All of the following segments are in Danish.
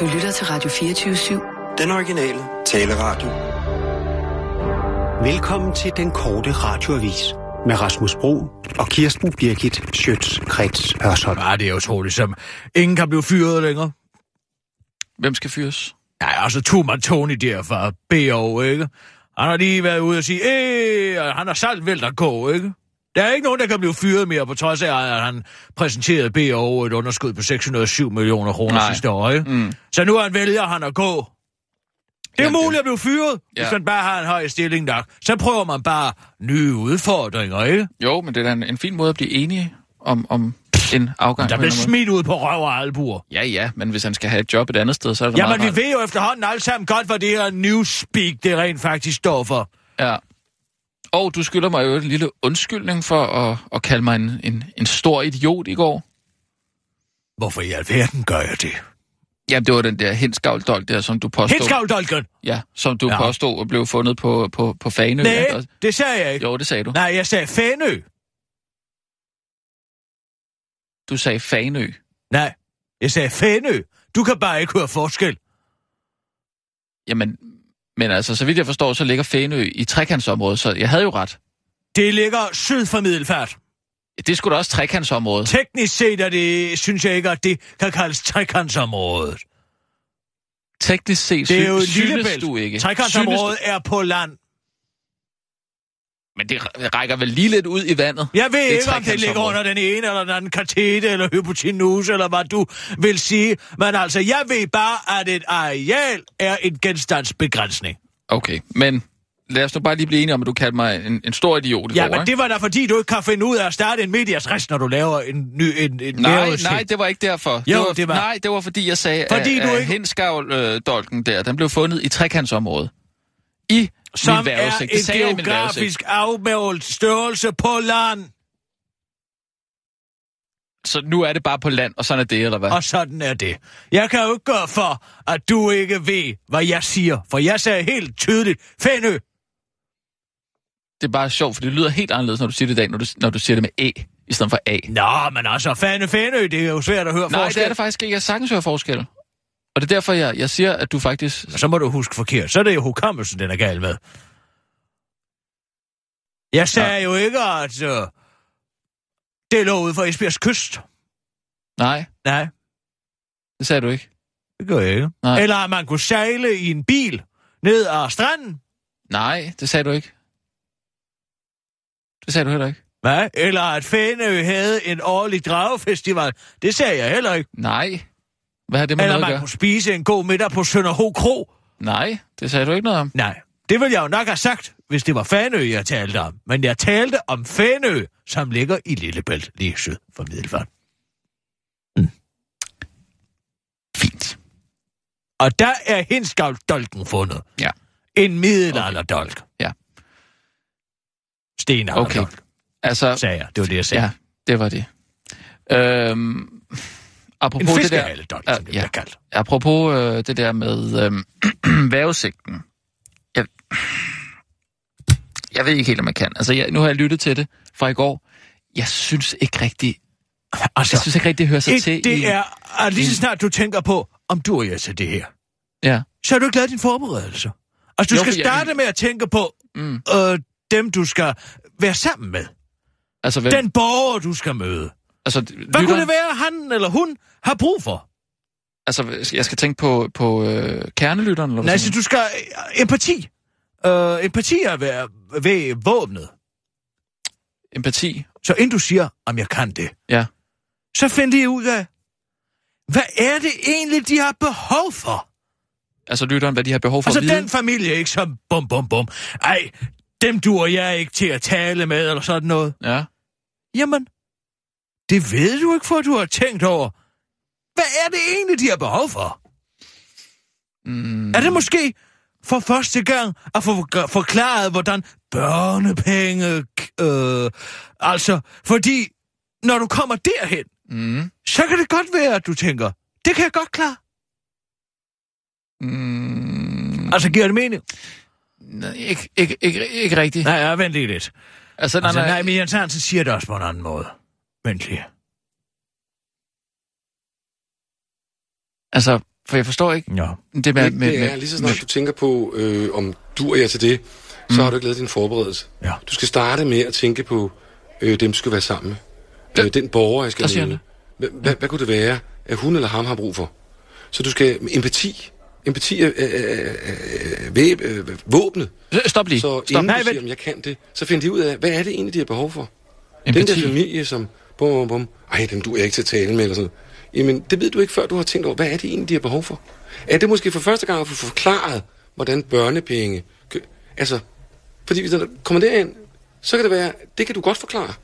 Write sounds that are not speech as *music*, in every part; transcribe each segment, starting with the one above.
Du lytter til Radio 24-7. Den originale taleradio. Velkommen til den korte radioavis med Rasmus Bro og Kirsten Birgit Schøtz-Krets Hørsholm. Ja, det er utroligt, som ingen kan blive fyret længere. Hvem skal fyres? Ja, altså Tuma Tony der fra B.O., ikke? Han har lige været ude og sige, øh, han har selv valgt at gå, ikke? Der er ikke nogen, der kan blive fyret mere, på trods af, at han præsenterede B.O. et underskud på 607 millioner kroner sidste år? Mm. Så nu han vælger han at gå. Det er muligt at blive fyret, ja. Ja. hvis man bare har en høj stilling nok. Så prøver man bare nye udfordringer, ikke? Jo, men det er da en, en fin måde at blive enige om, om en afgang. Der bliver smidt ud på røv og albuer. Ja, ja, men hvis han skal have et job et andet sted, så er det Jamen, meget vi ved jo efterhånden alle sammen godt, hvad det her newspeak, det rent faktisk står for. Ja. Og du skylder mig jo en lille undskyldning for at, at kalde mig en, en, en stor idiot i går. Hvorfor i alverden gør jeg det? Jamen, det var den der henskavldol der, som du påstod. Henskavldolken! Ja, som du Ja. ja. påstod og blev fundet på, på, på Fanø. Nej, ikke? Og- det sagde jeg ikke. Jo, det sagde du. Nej, jeg sagde Fanø. Du sagde Fanø. Nej, jeg sagde Fanø. Du kan bare ikke høre forskel. Jamen, men altså, så vidt jeg forstår, så ligger Fanø i trekantsområdet, så jeg havde jo ret. Det ligger syd for Middelfart. Det skulle da også trekantsområdet. Teknisk set er det, synes jeg ikke, at det kan kaldes trekantsområdet. Teknisk set Det er jo synes du ikke. Trekantsområdet er på land. Men det rækker vel lige lidt ud i vandet? Jeg ved ikke, om det ligger under den ene eller den anden katete eller hypotenuse, eller hvad du vil sige. Men altså, jeg ved bare, at et areal er en genstandsbegrænsning. Okay, men lad os nu bare lige blive enige om, at du kaldte mig en, en stor idiot Ja, går, men ikke? det var da fordi, du ikke kan finde ud af at starte en medias rest, når du laver en ny en, en Nej, nej, det var ikke derfor. Jo, det var, det var- Nej, det var fordi, jeg sagde, Fordi at, du at ikke- henskavl-dolken der, den blev fundet i trekantsområdet. I Som er en geografisk afmålt størrelse på land. Så nu er det bare på land, og sådan er det, eller hvad? Og sådan er det. Jeg kan jo ikke gøre for, at du ikke ved, hvad jeg siger. For jeg sagde helt tydeligt, Fænø. Det er bare sjovt, for det lyder helt anderledes, når du siger det i dag, når du, når du siger det med æ, i stedet for a. Nå, men altså, Fænø, Fænø, det er jo svært at høre Nej, forskel. det er det faktisk ikke. Jeg sagtens hører forskel. Og det er derfor, jeg, jeg siger, at du faktisk... Så må du huske forkert. Så er det jo hukommelsen, den er gal med. Jeg sagde ja. jo ikke, at uh, det lå ude for Esbjergs kyst. Nej, Nej, det sagde du ikke. det gør jeg ikke. Nej. Eller at man kunne sejle i en bil ned ad stranden. Nej, det sagde du ikke. Det sagde du heller ikke. Hvad? Eller at Fænø havde en årlig dragefestival. Det sagde jeg heller ikke. Nej. Hvad har det med Eller noget at man gøre? kunne spise en god middag på Sønderho Kro. Nej, det sagde du ikke noget om. Nej, det ville jeg jo nok have sagt, hvis det var Fanø, jeg talte om. Men jeg talte om Fanø, som ligger i Lillebælt, lige syd for Middelfart. Fint. Og der er henskavldolken fundet. Ja. En middelalderdolk. Ja. Stenalderdolk, Okay. okay. Altså, sagde jeg. Det var det, jeg sagde. ja, det var det. Øhm, En apropos det der, Ja, som det ja. bliver kaldt. apropos øh, det der med *clears throat* øh, vævesigten. Jeg, jeg ved ikke helt, om jeg kan. Altså, jeg, nu har jeg lyttet til det fra i går. Jeg synes ikke rigtigt, Altså, jeg synes ikke rigtigt, det hører sig et, til i... det er, at lige så snart du tænker på, om du og jeg til det her, Ja. så har du ikke lavet din forberedelse. Altså, du Jo, skal for jeg- starte med at tænke på Mm. øh, dem, du skal være sammen med. Altså, hvem, Den borger, du skal møde. Altså, Hvad lytteren- kunne det være, han eller hun har brug for? Altså, jeg skal tænke på, på øh, kernelytteren, eller Nej, siger så du skal... øh, Empati. Øh, empati er ved, ved våbnet. Empati. Så inden du siger, om jeg kan det, Ja. så find lige ud af, hvad er det egentlig, de har behov for? Altså, lytteren, hvad de har behov for Altså at vide. den familie, ikke som bum bum bum. Ej, dem duer jeg ikke til at tale med, eller sådan noget. Ja. Jamen, det ved du ikke, for du har tænkt over. Hvad er det egentlig, de har behov for? Mm, Er det måske for første gang at få forklaret, hvordan børnepenge... Øh, altså, fordi når du kommer derhen, mm, så kan det godt være, at du tænker, det kan jeg godt klare. mm, Altså, giver det mening? nej, ikke, ikke, ikke, ikke rigtigt. Nej, ja, vent lige lidt. Altså, nej, Altså, nej, nej, men Jens Hansen siger det også på en anden måde. Vent lige. altså, For jeg forstår ikke Ja. det med... Med, det er med lige så snart du tænker på, øh, om du er jeg til det, så har du ikke lavet din forberedelse. Ja. Du skal starte med at tænke på øh, dem, du skal være sammen med. Øh, den borger, jeg skal møde. Hvad, hvad, hvad kunne det være, at hun eller ham har brug for? Så du skal... Empati. Empati er, væb, øh, våbnet. Stop lige. Så Stop. inden Nej, du siger, om jeg kan det, så find de ud af, hvad er det egentlig, de har behov for? Den Empati. der familie, som... Bum, bum. Ej, den du er ikke til at tale med, eller sådan Jamen, det ved du ikke, før du har tænkt over, hvad er det egentlig, de har behov for? Er det måske for første gang at få forklaret, hvordan børnepenge... kø- Altså, fordi hvis der kommer derind, så kan det være, det kan du godt forklare.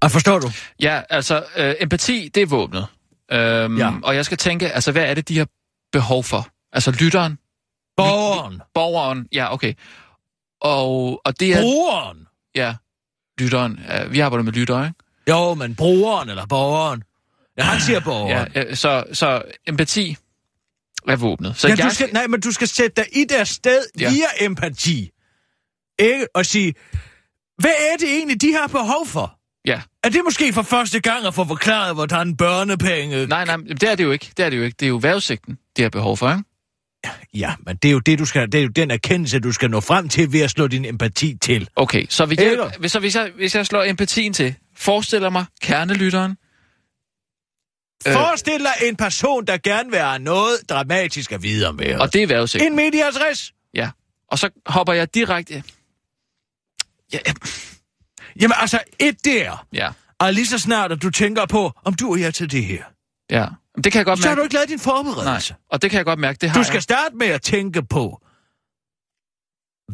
Og forstår du? Ja, altså, øh, empati, det er våbnet. Øhm, Ja. Og jeg skal tænke, altså, hvad er det, de har behov for? Altså, lytteren, Borgeren. borgeren, ja, okay. Og, og det er... Brugeren. Ja, lytteren. Ja, vi arbejder med lyttere, ikke? Jo, men brugeren eller borgeren. Ja, han siger borgeren. Ja, ja, så, så empati er våbnet. Så Ja, jeg du skal, nej, men du skal sætte dig i deres sted Ja. via empati. Ikke? Og sige, hvad er det egentlig, de har behov for? Ja. Er det måske for første gang at få forklaret, hvordan børnepenge... Nej, nej, det er det jo ikke. Det er det jo ikke. Det er jo vejrudsigten, de har behov for, ikke? Ja, men det er jo det, du skal, det er jo den erkendelse, du skal nå frem til ved at slå din empati til. Okay, så, vi kan, så hvis, jeg, hvis jeg slår empatien til, forestiller mig kernelytteren, Øh. Forestil dig en person, der gerne vil have noget dramatisk at vide om vejret. og det er vejrudsigten. En medias res. Ja. Og så hopper jeg direkte... Ja, Jamen altså, et der. ja, Og lige så snart, at du tænker på, om du er her til det her, ja. Det kan jeg godt så har mærke. du ikke lavet din Nej, forberedelse. og det kan jeg godt mærke, det har Du skal jeg. starte med at tænke på,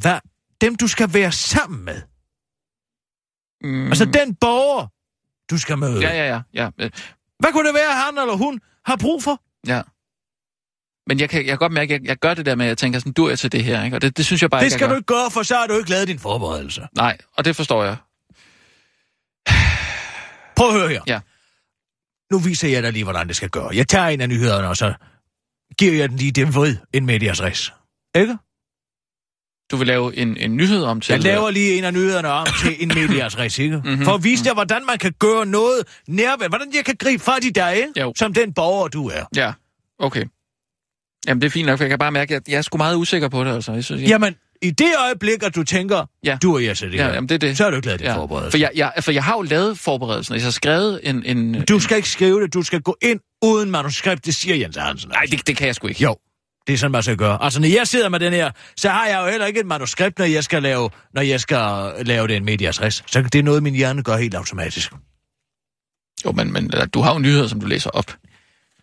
hvad dem du skal være sammen med. Mm, Altså den borger, du skal møde. Ja, ja, ja. ja. Hvad kunne det være, han eller hun har brug for? ja. Men jeg kan, jeg kan godt mærke, at jeg, jeg gør det der med, at jeg tænker sådan, du er til det her, ikke? Og det, det synes jeg bare Det ikke, jeg skal gør. du ikke gøre, for så har du ikke lavet din forberedelse. Nej, og det forstår jeg. *sighs* Prøv at høre her. Ja. Nu viser jeg dig lige, hvordan det skal gøre. Jeg tager en af nyhederne, og så giver jeg den lige dem ved en medias res. Ikke? Du vil lave en, en nyhed om til... Jeg laver lige en af nyhederne om til en medias *laughs* res, ikke? Mhm. Mm-hmm. For at vise dig, hvordan man kan gøre noget nærvær. Hvordan jeg kan gribe fat i dig? Jo. Som den borger, du er. Ja, okay. Jamen, det er fint nok, for jeg kan bare mærke, at jeg er sgu meget usikker på det, altså. Jeg synes, jeg... Jamen, i det øjeblik, at du tænker, Ja. du er jeg til det Ja, her, jamen, det er det. så har du ikke lavet din ja. forberedelse. For jeg, jeg, for jeg har jo lavet forberedelsen, og jeg har skrevet en... en Du skal ikke skrive det, du skal gå ind uden manuskript, det siger Jens Hansen. Nej, det, det kan jeg sgu ikke. Jo, det er sådan, man skal gøre. Altså, når jeg sidder med den her, så har jeg jo heller ikke et manuskript, når jeg skal lave, når jeg skal lave det en medias res. Så det er noget, min hjerne gør helt automatisk. Jo, men, men du har jo nyheder, som du læser op.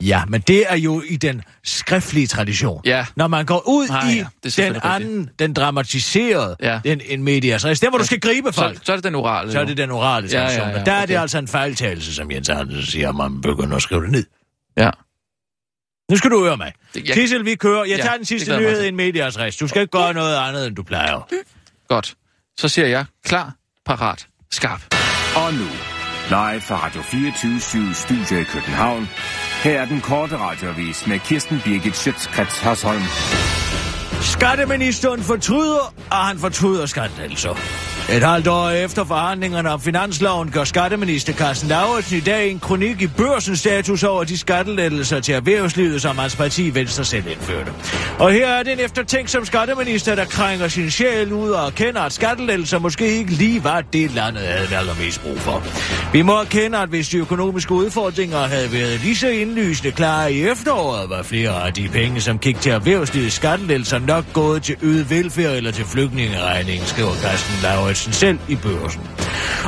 Ja, men det er jo i den skriftlige tradition. Ja. Når man går ud Nej, i ja, det er den anden, den dramatiserede, Ja. den en medias res, der hvor du skal gribe folk, Så, så er det den orale. så er det den orale Ja, ja, tradition. ja, Men der er okay. det altså en fejltagelse, som Jens Hansen siger, at man begynder at skrive det ned. Ja. Nu skal du høre mig. Det- jeg- Sissel, vi kører. Jeg Ja, tager den sidste nyhed i en medias res. Du skal ikke gøre noget andet, end du plejer. Godt. Så siger jeg, klar, parat, skarp. Og nu, live fra Radio 24 Studio i København. Her er den korte radiovis med Kirsten Birgit Schøtzgrads Hasholm. Skatteministeren fortryder, og han fortryder skattelettelser. Et halvt år efter forhandlingerne om finansloven gør skatteminister Carsten Lauritsen i dag en kronik i børsens status over de skattelettelser til erhvervslivet, som hans parti Venstre selv indførte. Og her er det en eftertænksom skatteminister, der krænger sin sjæl ud og erkender, at skattelettelser måske ikke lige var det, landet havde allermest brug for. Vi må erkende, at hvis de økonomiske udfordringer havde været lige så indlysende klare i efteråret, var flere af de penge, som gik til erhvervslivets skattelettelser nok gået til øget velfærd eller til flygtningeregningen, skriver Carsten Lauritsen selv i børsen.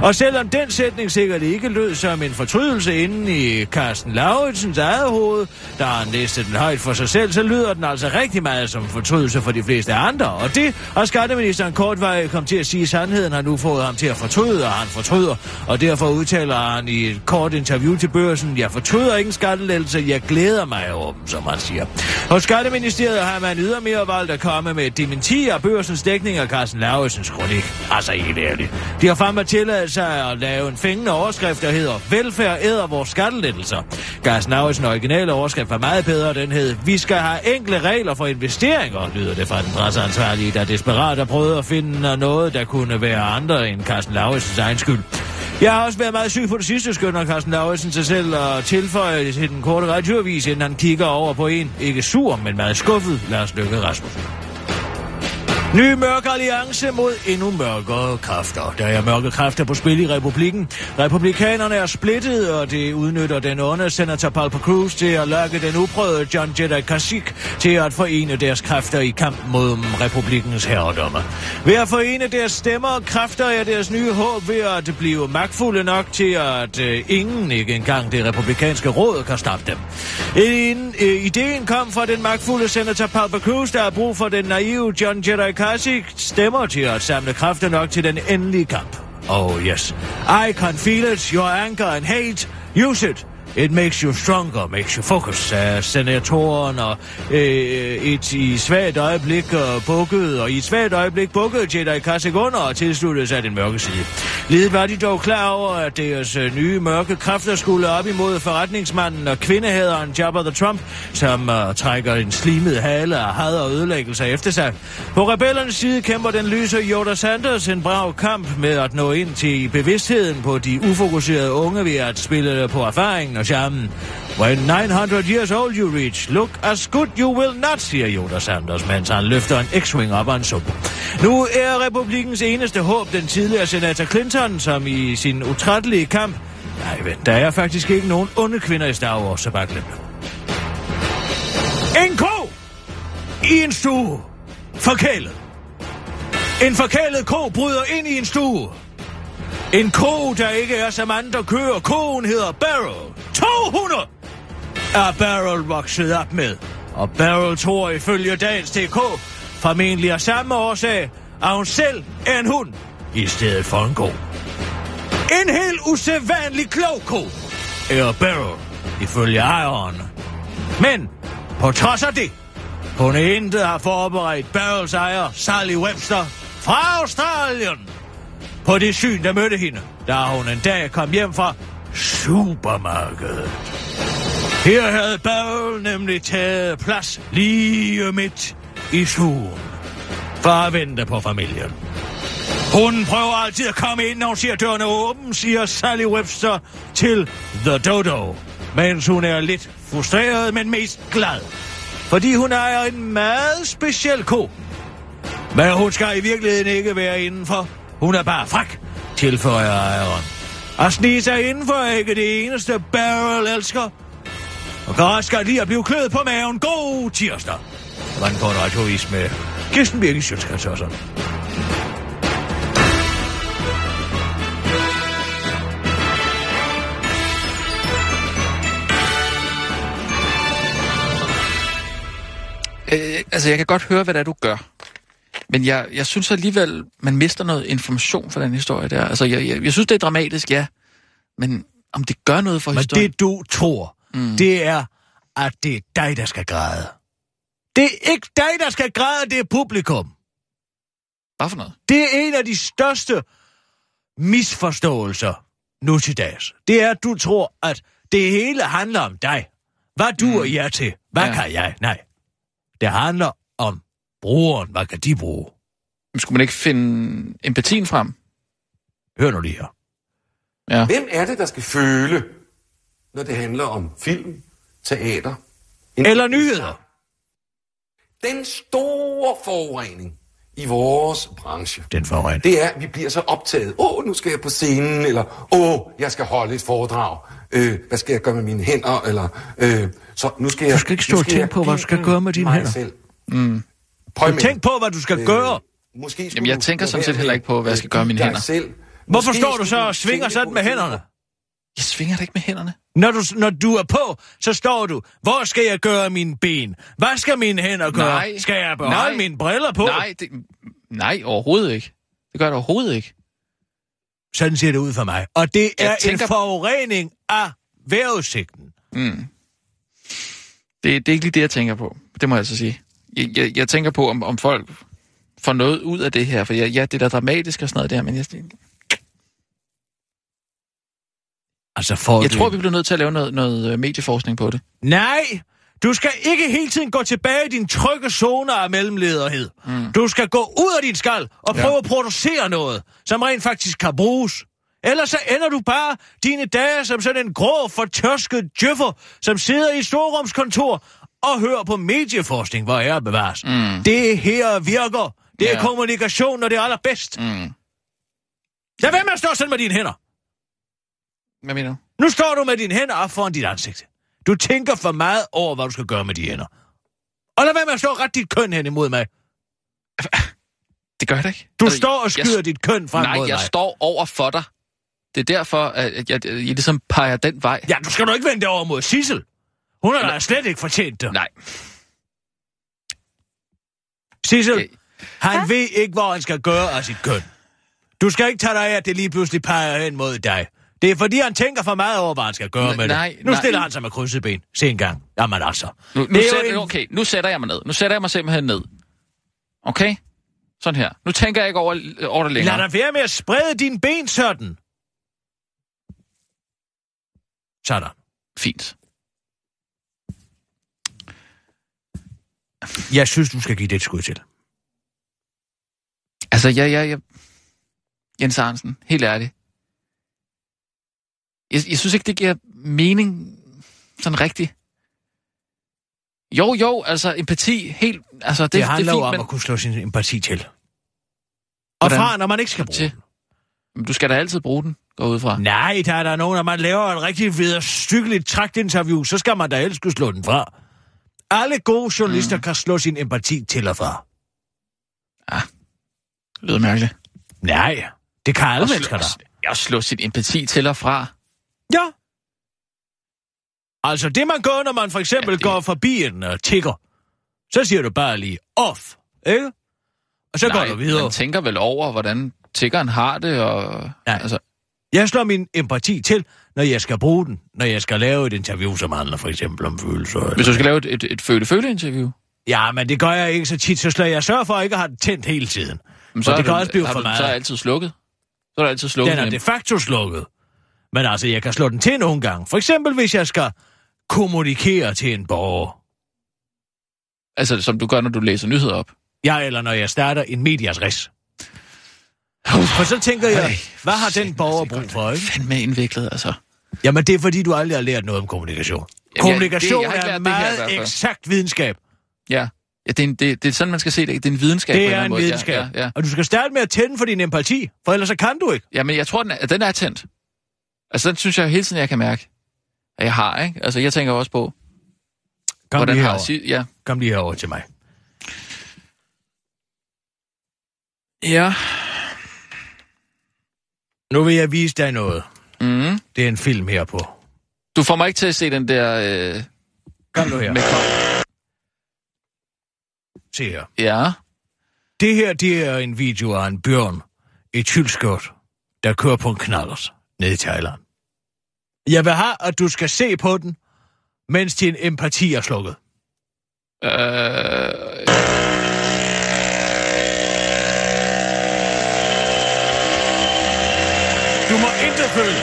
Og selvom den sætning sikkert ikke lød som en fortrydelse inden i Carsten Lauritsens eget hoved, da har læste den højt for sig selv, så lyder den altså rigtig meget som en fortrydelse for de fleste andre. Og det har skatteministeren kortvej kom til at sige sandheden, har nu fået ham til at fortryde, og han fortryder. Og derfor udtaler han i et kort interview til børsen, jeg fortryder ikke en skattelettelse, jeg glæder mig over dem, som han siger. Hos Skatteministeriet har man ydermere valgt at komme med et dementi af børsens dækning af Carsten Lauritsens kronik. Altså helt ærligt. De har fandme tilladt sig at lave en fængende overskrift, der hedder Velfærd æder vores skattelettelser. Carsten Lauritsen originale overskrift var meget bedre, den hed Vi skal have enkle regler for investeringer, lyder det fra den presseansvarlige, der desperat har prøvet at finde noget, der kunne være andre end Carsten Lauritsens egen skyld. Jeg har også været meget syg på det sidste, skønner Carsten Lauritsen sig selv og tilføje til den korte radioavis, inden han kigger over på en, ikke sur, men meget skuffet, Lars Løkke Rasmussen. Ny mørk alliance mod endnu mørkere kræfter. Der er mørke kræfter på spil i republikken. Republikanerne er splittet, og det udnytter den onde senator Palpa Cruz til at lokke den uprøvede John Jedi Kasik til at forene deres kræfter i kamp mod republikkens herredømme. Ved at forene deres stemmer og kræfter er deres nye håb ved at blive magtfulde nok til, at øh, ingen, ikke engang det republikanske råd, kan stoppe dem. En, øh, ideen kom fra den magtfulde senator Palpa Cruz, der har brug for den naive John Jedi Takashi stemmer til at samle kræfter nok til den endelige kamp. Oh yes, I can feel it, your anger and hate. Use it. It makes you stronger, makes you focus, sagde senatoren, og øh, et i svagt øjeblik og bukket, og i et svagt øjeblik bukkede Jedi Kasich under og tilsluttede sig den mørke side. Lidt var de dog klar over, at deres øh, nye mørke kræfter skulle op imod forretningsmanden og kvindehæderen Jabba the Trump, som øh, trækker en slimet hale af had og ødelæggelser efter sig. På rebellernes side kæmper den lyse Yoda Sanders en brav kamp med at nå ind til bevidstheden på de ufokuserede unge ved at spille på erfaringen og charmen. When 900 years old you reach, look as good you will not, siger Yoda Sanders, mens han løfter en X-Wing op af en sump. Nu er republikens eneste håb den tidligere senator Clinton, som i sin utrættelige kamp... Nej, vent, der er faktisk ikke nogen onde kvinder i Star Wars, så bare glem En ko! I en stue! Forkælet! En forkælet ko bryder ind i en stue! En ko, der ikke er som andre køer. Koen hedder Barrow. 200 er Barrel vokset op med. Og Barrel tror ifølge Dagens TK formentlig af samme årsag, at hun selv er en hund i stedet for en ko. En helt usædvanlig klog ko er Barrel ifølge ejeren. Men på trods af det, hun intet har forberedt Barrels ejer Sally Webster fra Australien. På det syn, der mødte hende, da hun en dag kom hjem fra supermarkedet. Her havde Barrel nemlig taget plads lige midt i stuen. For at vente på familien. Hun prøver altid at komme ind, når hun siger døren åben, siger Sally Webster til The Dodo. Mens hun er lidt frustreret, men mest glad. Fordi hun ejer en meget speciel ko. Men hun skal i virkeligheden ikke være indenfor. Hun er bare frak, tilføjer ejeren. At snige sig indenfor er ikke det eneste Barrel elsker. Og godt skal lige at blive kløet på maven. God tirsdag. Man var en kort radiovis med Kirsten Birgit Sjøtskrets. Øh, altså, jeg kan godt høre, hvad det er, du gør. Men jeg, jeg synes alligevel, man mister noget information fra den historie der. Altså, jeg, jeg, jeg synes, det er dramatisk, ja. Men om det gør noget for Men historien... det du tror, mm. det er, at det er dig, der skal græde. Det er ikke dig, der skal græde, det er publikum. Hvad for noget? Det er en af de største misforståelser nu til dags. Det er, at du tror, at det hele handler om dig. Hvad du mm. og jeg til? Hvad ja. kan jeg? Nej. Det handler om brugeren. Hvad kan de bruge? Men skulle man ikke finde empatien frem? Hør nu lige her. Ja. Hvem er det, der skal føle, når det handler om film, teater? En Eller nyheder. Den store forurening i vores branche, Den foran. det er, at vi bliver så optaget. Åh, nu skal jeg på scenen, eller åh, jeg skal holde et foredrag. Øh, hvad skal jeg gøre med mine hænder? Eller, øh, så nu skal jeg, Du skal ikke stå og tænke på, hvad du skal gøre med dine hænder. Selv. Mm. Prøv med. Tænk på, hvad du skal gøre. Måske Jamen, jeg tænker sådan set heller ikke på, hvad jeg skal gøre med mine hænder. Selv. Hvorfor Måske står du så og svinger sådan med hænderne? Jeg svinger da ikke med hænderne. Når du, når du er på, så står du, hvor skal jeg gøre mine ben? Hvad skal mine hænder gøre? Nej. Skal jeg beholde Nej. mine briller på? Nej, det, nej, overhovedet ikke. Det gør det overhovedet ikke. Sådan ser det ud for mig. Og det er Jeg tænker- en forurening af vejrudsigten. Det, det er ikke lige det, jeg tænker på. Det må jeg altså sige. Jeg, jeg, jeg tænker på, om, om folk får noget ud af det her. For ja, ja, det er da dramatisk og sådan noget der, men jeg, Altså får jeg du... tror, vi bliver nødt til at lave noget, noget øh, medieforskning på det. Nej! Du skal ikke hele tiden gå tilbage i din trygge zone af mellemlederhed. Mm. Du skal gå ud af din skal og prøve ja. at producere noget, som rent faktisk kan bruges. Ellers så ender du bare dine dage som sådan en grå, fortørsket djøffer, som sidder i et storrumskontor og hører på medieforskning, hvor er bevares. Mm. Det her virker. Det er Ja. kommunikation, når det er allerbedst. Mm. Lad være med at stå sådan med dine hænder. Hvad mener du? Nu står du med dine hænder op foran dit ansigt. Du tænker for meget over, hvad du skal gøre med de hænder. Og lad være med at stå ret dit køn hen imod mig. Det gør jeg da ikke. Du Altså, står og jeg- skyder dit køn frem Nej, mod jeg mig. står over for dig. Det er derfor, at jeg, jeg, jeg ligesom peger den vej. Ja, du skal nu ikke vende dig over mod Sissel. Hun har da slet ikke fortjent det. Nej. Sissel, Okay. han ved ikke, hvor han skal gøre af sit køn. Du skal ikke tage dig af, at det lige pludselig peger hen mod dig. Det er fordi, han tænker for meget over, hvad han skal gøre N- med nej, det. Nu nej. stiller han sig med krydset ben. Se en gang. Jamen altså. Nu, nu, sætter, en- okay, nu sætter jeg mig ned. Nu sætter jeg mig simpelthen ned. Okay? Sådan her. Nu tænker jeg ikke over, over det længere. Lad dig være med at sprede dine ben sådan. Sådan. Fint. Jeg synes, du skal give det et skud til. Altså, ja, ja, ja. Jens Arnsen, helt ærligt. Jeg, jeg synes ikke, det giver mening sådan rigtigt. Jo, jo, altså empati, helt... Altså, det, Det, det handler det er om fint, at kunne slå sin empati til. Og Hvordan? fra, når man ikke skal bruge Til? den. men du skal da altid bruge den, gå ud fra. Nej, der er der nogen, når man laver et rigtig vederstykkeligt traktinterview, så skal man da helst kunne slå den fra. Alle gode journalister mm. kan slå sin empati til og fra. Det lyder mærkeligt. Nej, det kan alle mennesker da. jeg slår sin empati til og fra. Ja. Altså, det man gør, når man for eksempel ja, det- går forbi en uh, tigger, så siger du bare lige off, ikke? Og så Nej, går du videre. man tænker vel over, hvordan tiggeren har det, og... Nej. Altså, Jeg slår min empati til, når jeg skal bruge den, når jeg skal lave et interview, som handler for eksempel om følelser. hvis du skal lave et, et, et føle-føle-interview, Ja, men det gør jeg ikke så tit, så slår jeg sørger for at ikke at have det tændt hele tiden. så Så det kan du- også blive for du, meget. Så er altid slukket. Så er der altid slukket. Den er de facto slukket. Men altså, jeg kan slå den til nogle gange. For eksempel, hvis jeg skal kommunikere til en borger. Altså, som du gør, når du læser nyheder op. Ja, eller når jeg starter en medias res. For så tænker jeg, Ej, hvad har den borger er brug for, ikke? Fandme indviklet, altså. Jamen, det er fordi, du aldrig har lært noget om kommunikation. jeg- Kommunikation det- jeg er en det her i meget fald. eksakt videnskab. Ja. ja det, er en, det, det er sådan, man skal se det. Det er en videnskab Det en er en måde. videnskab. Ja, ja, ja. Og du skal starte med at tænde for din empati, for ellers så kan du ikke. ja, men jeg tror, den er, den er tændt. Altså, den synes jeg hele tiden, jeg kan mærke, at jeg har, ikke? Altså, jeg tænker også på, Kom hvordan lige har herover. Ja. Kom lige herover til mig. Ja. Nu vil jeg vise dig noget. Mm. Det er en film her på. Du får mig ikke til at se den der... Øh, Kom nu her. med Se her. ja. Det her, det er en video af en bjørn i tylskørt, der kører på en knallert nede i Thailand. Jeg vil have, at du skal se på den, mens din empati er slukket. Øh, Du må ikke føle.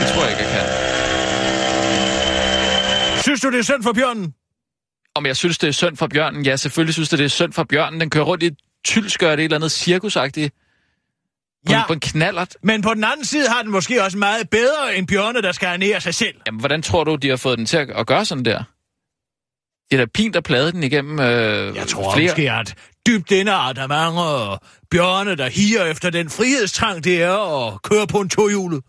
det tror jeg ikke, jeg kan. Synes du, det er synd for bjørnen? Om jeg synes, det er synd for bjørnen? Ja, selvfølgelig synes jeg, det er synd for bjørnen. Den kører rundt i et tylskørt, et eller andet cirkusagtigt. På, Ja. en, på en knallert. Men på den anden side har den måske også meget bedre end bjørne, der skal ernære sig selv. Jamen, hvordan tror du, de har fået den til at, at gøre sådan der? Det er da pint at plade den igennem øh, Jeg tror flere... måske, at dybt inde er mange bjørne, der higer efter den frihedstrang, det er at køre på en tohjulet.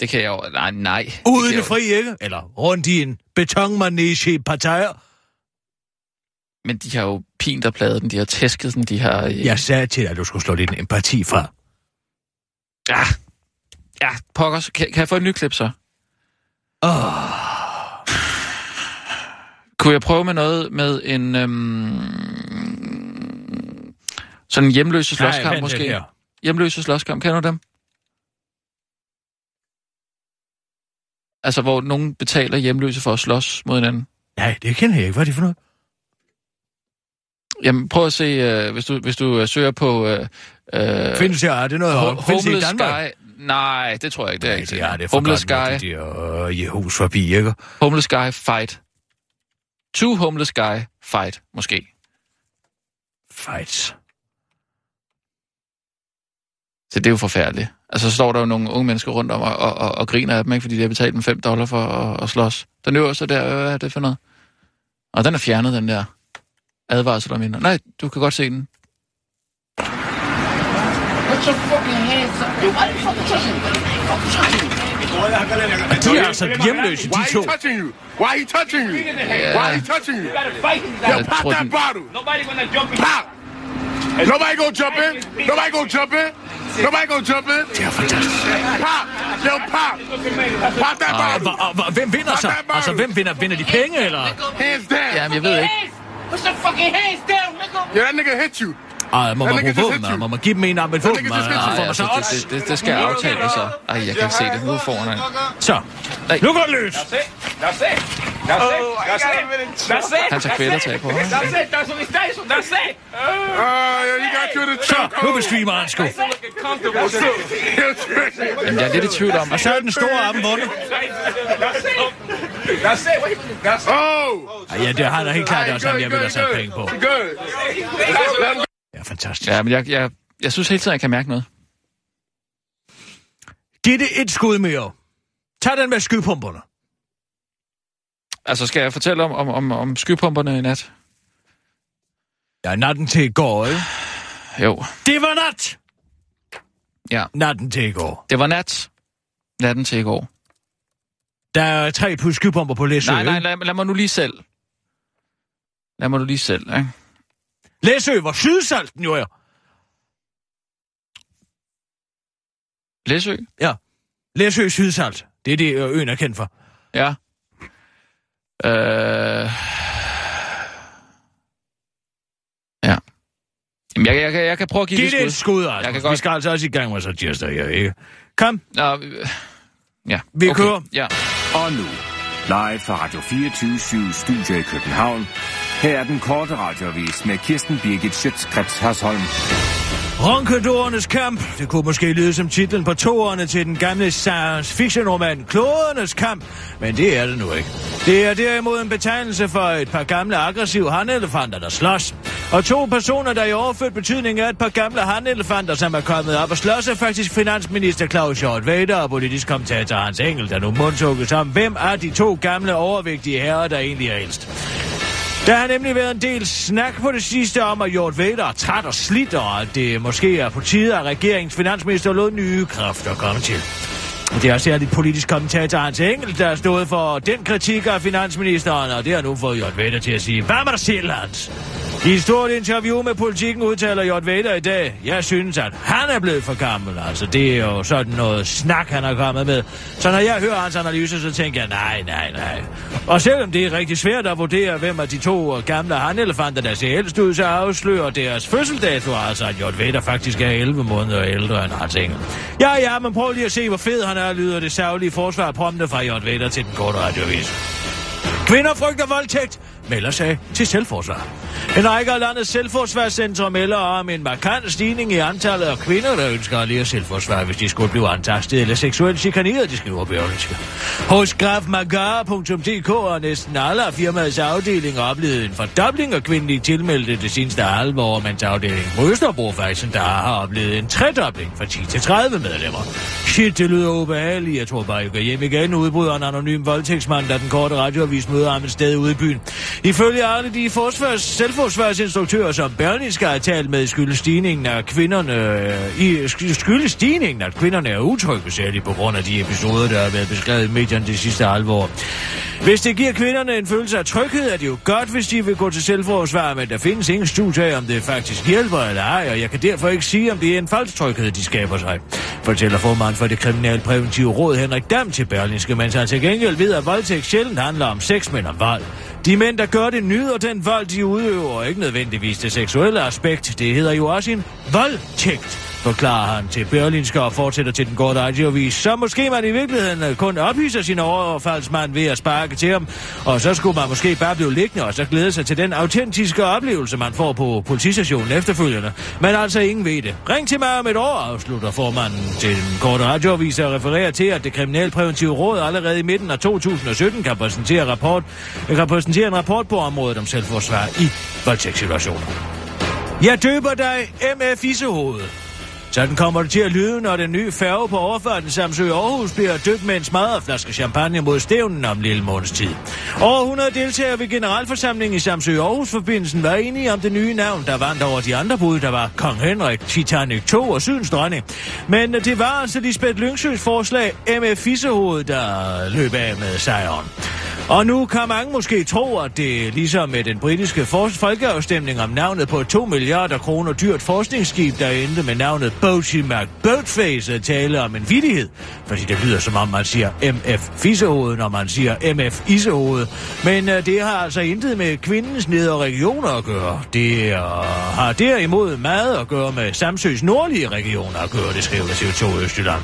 Det kan jeg jo... Nej, nej. Uden det jeg fri, ikke? Eller rundt i en betonmanege i partier. Men de har jo pint at plade den. De har tæsket den. De har... Øh... Jeg sagde til dig, at du skulle slå din empati fra. Ja, ja pokkers. Kan, kan jeg få et nyt klip så? Åh, Kunne jeg prøve med noget med en... Øhm... Sådan en hjemløse nej, slåskamp måske? her. Hjemløse slåskamp, kender du dem? Altså, hvor nogen betaler hjemløse for at slås mod hinanden. Nej, det kender jeg ikke. Hvad er det for noget? Jamen, prøv at se, øh, hvis du, hvis du øh, søger på... Øh, øh, Findes her, er det noget, Ho- findes det i Homeless Danmark? Guy... Nej, det tror jeg ikke, det er ikke. Ja, det er for Homeless godt Guy, de der øh, Jehus forbi, ikke? Homeless Guy Fight Two homeless guy fight, måske. Fights. Så det er jo forfærdeligt. Altså, så står der jo nogle unge mennesker rundt om og, og, og, og griner af dem, ikke? fordi de har betalt dem 5 dollar for at, at slås. Den øverste der, hvad er det for noget? Og den er fjernet, den der advarsel om hende. Nej, du kan godt se den. De er altså hjemløse, de Why to. he touching you? Why he touching you? Why he touching you? Yo, Jeg pop that bottle. Nobody gonna jump in. Pop. Nobody gonna jump in. Nobody gonna jump in. Nobody gonna jump in. Det er fantastisk. Pop. Yo, pop. Pop that bottle. og, og, og hvem vinder så? Altså, hvem vinder? Vinder de penge, eller? Hands down. Jamen, jeg ved ikke. Put your fucking hands down, nigga. Yeah, that nigga hit you. Ej, må man bruge våben? Må man give dem en arm med et våben? og Nej, altså, så det, det, det, det skal aftale så. Ej, jeg kan ikke se det. Nu får han Så, Nej. nu går det løs. That's it. That's it. That's it. That's it. That's it. Han tager kvælertag på ham. That's it. That's what he stays. That's it. Oh, yeah, you got you in the Så, nu bestreamer han sgu. Looking comfortable too. Men jeg er lidt i tvivl om, Og så er den store arm vundet. That's it. That's it. Wait, That's it. Oh. Ej, Ja, det har han helt klart også, ham jeg vil have sat penge på. Ja, fantastisk. Ja, men jeg, jeg, jeg synes hele tiden, jeg kan mærke noget. Giv det et skud mere. Tag den med skypumperne. Altså, skal jeg fortælle om, om, om, om skypumperne i nat? Ja, natten til i går, ikke? Jo. Det var nat! Ja. Natten til i går. Det var nat. Natten til i går. Der er tre plus skypumper på Læsø, Nej, nej, lad, lad mig nu lige selv. Lad mig nu lige selv, ikke? Læsø, hvor sydsalten jo er. Læsø? Ja. Læsø sydsalt. Det er det, øen er kendt for. Ja. Øh... Ja. Jamen, jeg, jeg, jeg, jeg kan prøve at give Giv det det et skud. skud, Jeg Rasmus. kan godt- Vi skal altså også i gang med så tirsdag, ja, ikke? Kom, Nå, ja. Vi kører. Ja. Og nu, live fra Radio 24 Studio i København. Her er den korte radiovis med Kirsten Birgit Schøtzgrads Hasholm. Ronkedorernes kamp. Det kunne måske lyde som titlen på toerne til den gamle science fiction roman Klodernes kamp, men det er det nu ikke. Det er derimod en betegnelse for et par gamle aggressive handelefanter, der slås. Og to personer, der i overført betydning er et par gamle handelefanter, som er kommet op og slås, er faktisk finansminister Claus Hjort Vader og politisk kommentator Hans Engel, der nu mundtukkes om, hvem er de to gamle overvægtige herrer, der egentlig er ældst. Der har nemlig været en del snak på det sidste om, at Jort Vader er træt og slidt, og at det måske er på tide, at regeringens finansminister lod nye kræfter komme til. Det er særligt politisk kommentator Hans Engel, der har stået for den kritik af finansministeren, og det har nu fået Jørgen Vader til at sige, hvad med dig selv, Hans? I et stort interview med politikken udtaler Jort Vader i dag, jeg synes, at han er blevet for gammel. Altså, det er jo sådan noget snak, han er kommet med. Så når jeg hører hans analyse, så tænker jeg, nej, nej, nej. Og selvom det er rigtig svært at vurdere, hvem af de to gamle handelefanter, der ser ældst ud, så afslører deres fødselsdato, altså at Jort Vader faktisk er 11 måneder ældre end Hans Engel. Ja, ja, men prøv lige at se, hvor fed han er, lyder det savlige forsvar prompte fra J. Vader til den korte radiovis. Kvinder frygter voldtægt, melder sig til selvforsvar. En række af landets selvforsvarscentre melder om en markant stigning i antallet af kvinder, der ønsker at lære selvforsvar, hvis de skulle blive antastet eller seksuelt chikaneret, de skriver Berlingske. Hos grafmagara.dk har næsten alle af firmaets afdelinger oplevet en fordobling af kvindelige tilmeldte det seneste halve år, mens afdelingen på Østerbro faktisk der har oplevet en tredobling fra 10 til 30 medlemmer. Shit, det lyder ubehageligt. Jeg tror bare, jeg går hjem igen, udbryder en anonym voldtægtsmand, da den korte radioavis møder ham et sted ude i byen. Ifølge alle de forsvars, selvforsvarsinstruktører, som Berlingske har talt med, skyldes stigningen af kvinderne, øh, i, skyldes stigningen, at kvinderne er utrygge, særligt på grund af de episoder, der har været beskrevet i medierne de sidste halve år. Hvis det giver kvinderne en følelse af tryghed, er det jo godt, hvis de vil gå til selvforsvar, men der findes ingen studie af, om det faktisk hjælper eller ej, og jeg kan derfor ikke sige, om det er en falsk tryghed, de skaber sig. Fortæller formand for det kriminalpræventive råd Henrik Dam til Berlingske, mens han til gengæld ved, at voldtægt sjældent handler om sex, men om vold. De mænd, der gør det, nyder den vold, de udøver, ikke nødvendigvis det seksuelle aspekt. Det hedder jo også en voldtægt forklarer han til Berlinske og fortsætter til den korte radiovis, Så måske man i virkeligheden øh, kun ophidser sin overfaldsmand ved at sparke til ham, og så skulle man måske bare blive liggende og så glæde sig til den autentiske oplevelse, man får på politistationen efterfølgende. Men altså ingen ved det. Ring til mig om et år, afslutter formanden til den korte radioavis og refererer til, at det kriminalpræventive råd allerede i midten af 2017 kan præsentere, rapport, kan præsentere en rapport på området om selvforsvar i voldtægtssituationer. Jeg døber dig MF Isehoved. Sådan kommer det til at lyde, når den nye færge på overfarten Samsø Aarhus bliver døbt med en smadret flaske champagne mod stævnen om lille måneds tid. Over 100 deltagere ved generalforsamlingen i Samsø Aarhus-forbindelsen var enige om det nye navn, der vandt over de andre bud, der var Kong Henrik, Titanic 2 og Sydens Dronning. Men det var altså Lisbeth Lyngsøs forslag, MF Fissehoved, der løb af med sejren. Og nu kan mange måske tro, at det ligesom med den britiske folkeafstemning om navnet på et 2 milliarder kroner dyrt forskningsskib, der endte med navnet Boaty McBoatface, at tale om en vidighed. Fordi det lyder som om man siger MF Fissehoved, når man siger MF Isehoved. Men uh, det har altså intet med kvindens nedre regioner at gøre. Det uh, har derimod meget at gøre med Samsøs nordlige regioner at gøre, det skriver TV2 Østjylland.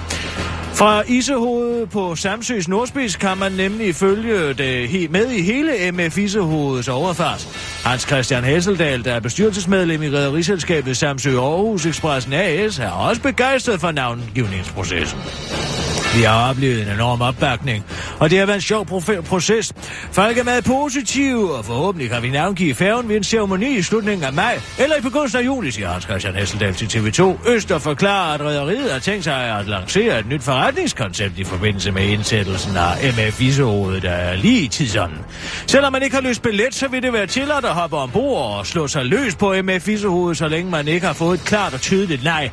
Fra Isehovedet på Samsøs Nordspids kan man nemlig følge det med i hele MF Isehovedets overfart. Hans Christian Hesseldal, der er bestyrelsesmedlem i rederiselskabet Samsø Aarhus Expressen AS, er også begejstret for navngivningsprocessen. Vi har oplevet en enorm opbakning, og det har været en sjov proces. Folk er meget positive, og forhåbentlig kan vi navngive færgen ved en ceremoni i slutningen af maj, eller i begyndelsen af juli, siger Hans Christian Hesseldal til TV2. Øster forklarer, at rederiet har tænkt sig at lancere et nyt forretningskoncept i forbindelse med indsættelsen af MF Isehovedet, der er lige i tidsånden. Selvom man ikke har løst billet, så vil det være tilladt at hoppe ombord og slå sig løs på MF Isehovedet, så længe man ikke har fået et klart og tydeligt nej.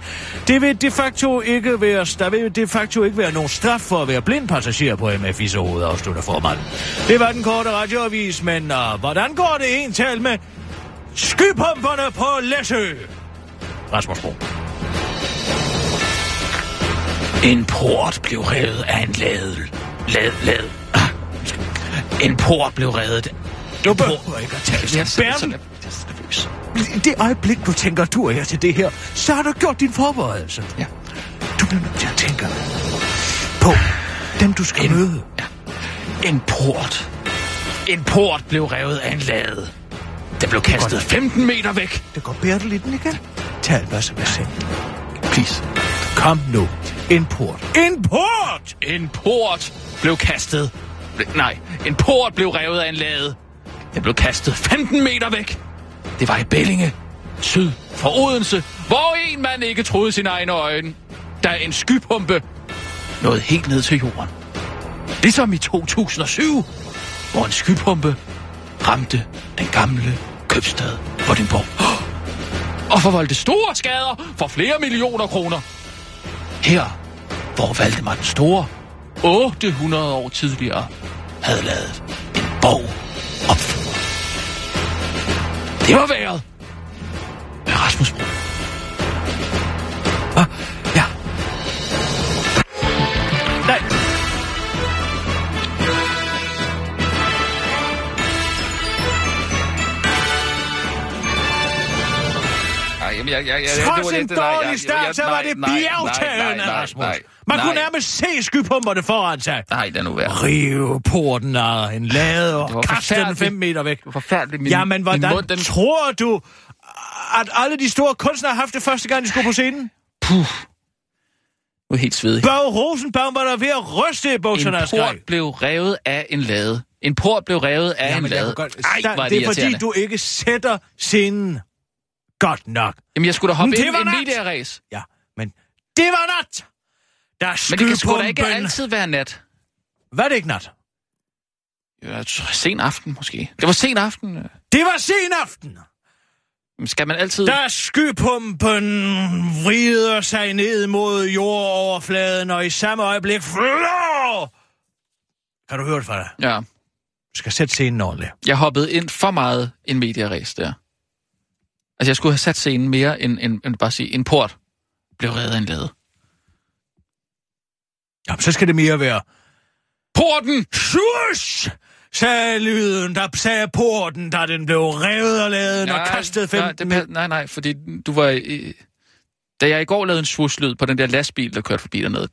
Det vil de facto ikke være, der vil de facto ikke være nogen straf for at være blind passager på MF Isehovedet, afslutter formanden. Det var den korte radioavis, men uh, hvordan går det en tal med skypumperne på Læsø? Rasmus Bro. En port blev revet af en lade. Lade, lade. Ah, En port blev reddet. Du behøver ikke at tale Jeg er så nervøs. I det øjeblik, du tænker, du er her til det her, så har du gjort din forberedelse. Ja. Du bliver nødt til at tænke på dem, du skal En- møde. En port. En port blev revet af en lade. Den blev kastet 15 meter væk. Det går Bertel i den igen. Tal hvad som sendt. Please. Kom nu. En port. En port! En port blev kastet. Nej, en port blev revet af en lade. Den blev kastet 15 meter væk. Det var i Bellinge, syd for Odense, hvor en mand ikke troede sine egne øjne, da en skypumpe nåede helt ned til jorden. Ligesom i 2007, hvor en skypumpe ramte den gamle købstad Vordingborg. *gasps* Og forvoldte store skader for flere millioner kroner. Her, hvor Valdemar den Store 800 år tidligere havde lavet en bog opføre. Det var været med Rasmus Brug. Jamen, jeg, jeg, jeg, Trods en dårlig start, så var det bjergtagende, Rasmus. Man kunne nærmest se skypumperne foran sig. Nej, det er nu værd. Rive porten af en lade og var kaste den fem meter væk. Det var forfærdeligt. Min, Jamen, hvordan mund, den... tror du, at alle de store kunstnere har haft det første gang, de skulle på scenen? Nu er helt svedig. Børge Rosenbaum var der ved at ryste i bukserne En port blev revet af en lade. En port blev revet af en Jamen, jeg lade. godt... Ej, er det det er fordi, du ikke sætter scenen godt nok. Jamen, jeg skulle da hoppe Men det ind i en medieræs. Ja, men det var nat! Der Men det kan sgu da ikke altid være nat. Var det ikke nat? Ja, sen aften måske. Det var sen aften. Det var sen aften! Skal man altid... Da skypumpen vrider sig ned mod jordoverfladen, og i samme øjeblik flår... Kan du høre det fra dig? Ja, Du skal sætte scenen ordentligt. jeg hoppede ind for meget en medieræs der. Altså, jeg skulle have sat scenen mere end, end, end bare sige, en port blev reddet af en lade. Jamen, så skal det mere være... Porten! Shush! sagde lyden, der sagde porten, da den blev revet af laden og kastet fem... nej, det, nej, nej, fordi du var i, Da jeg i går lavede en svuslyd på den der lastbil, der kørte forbi dernede,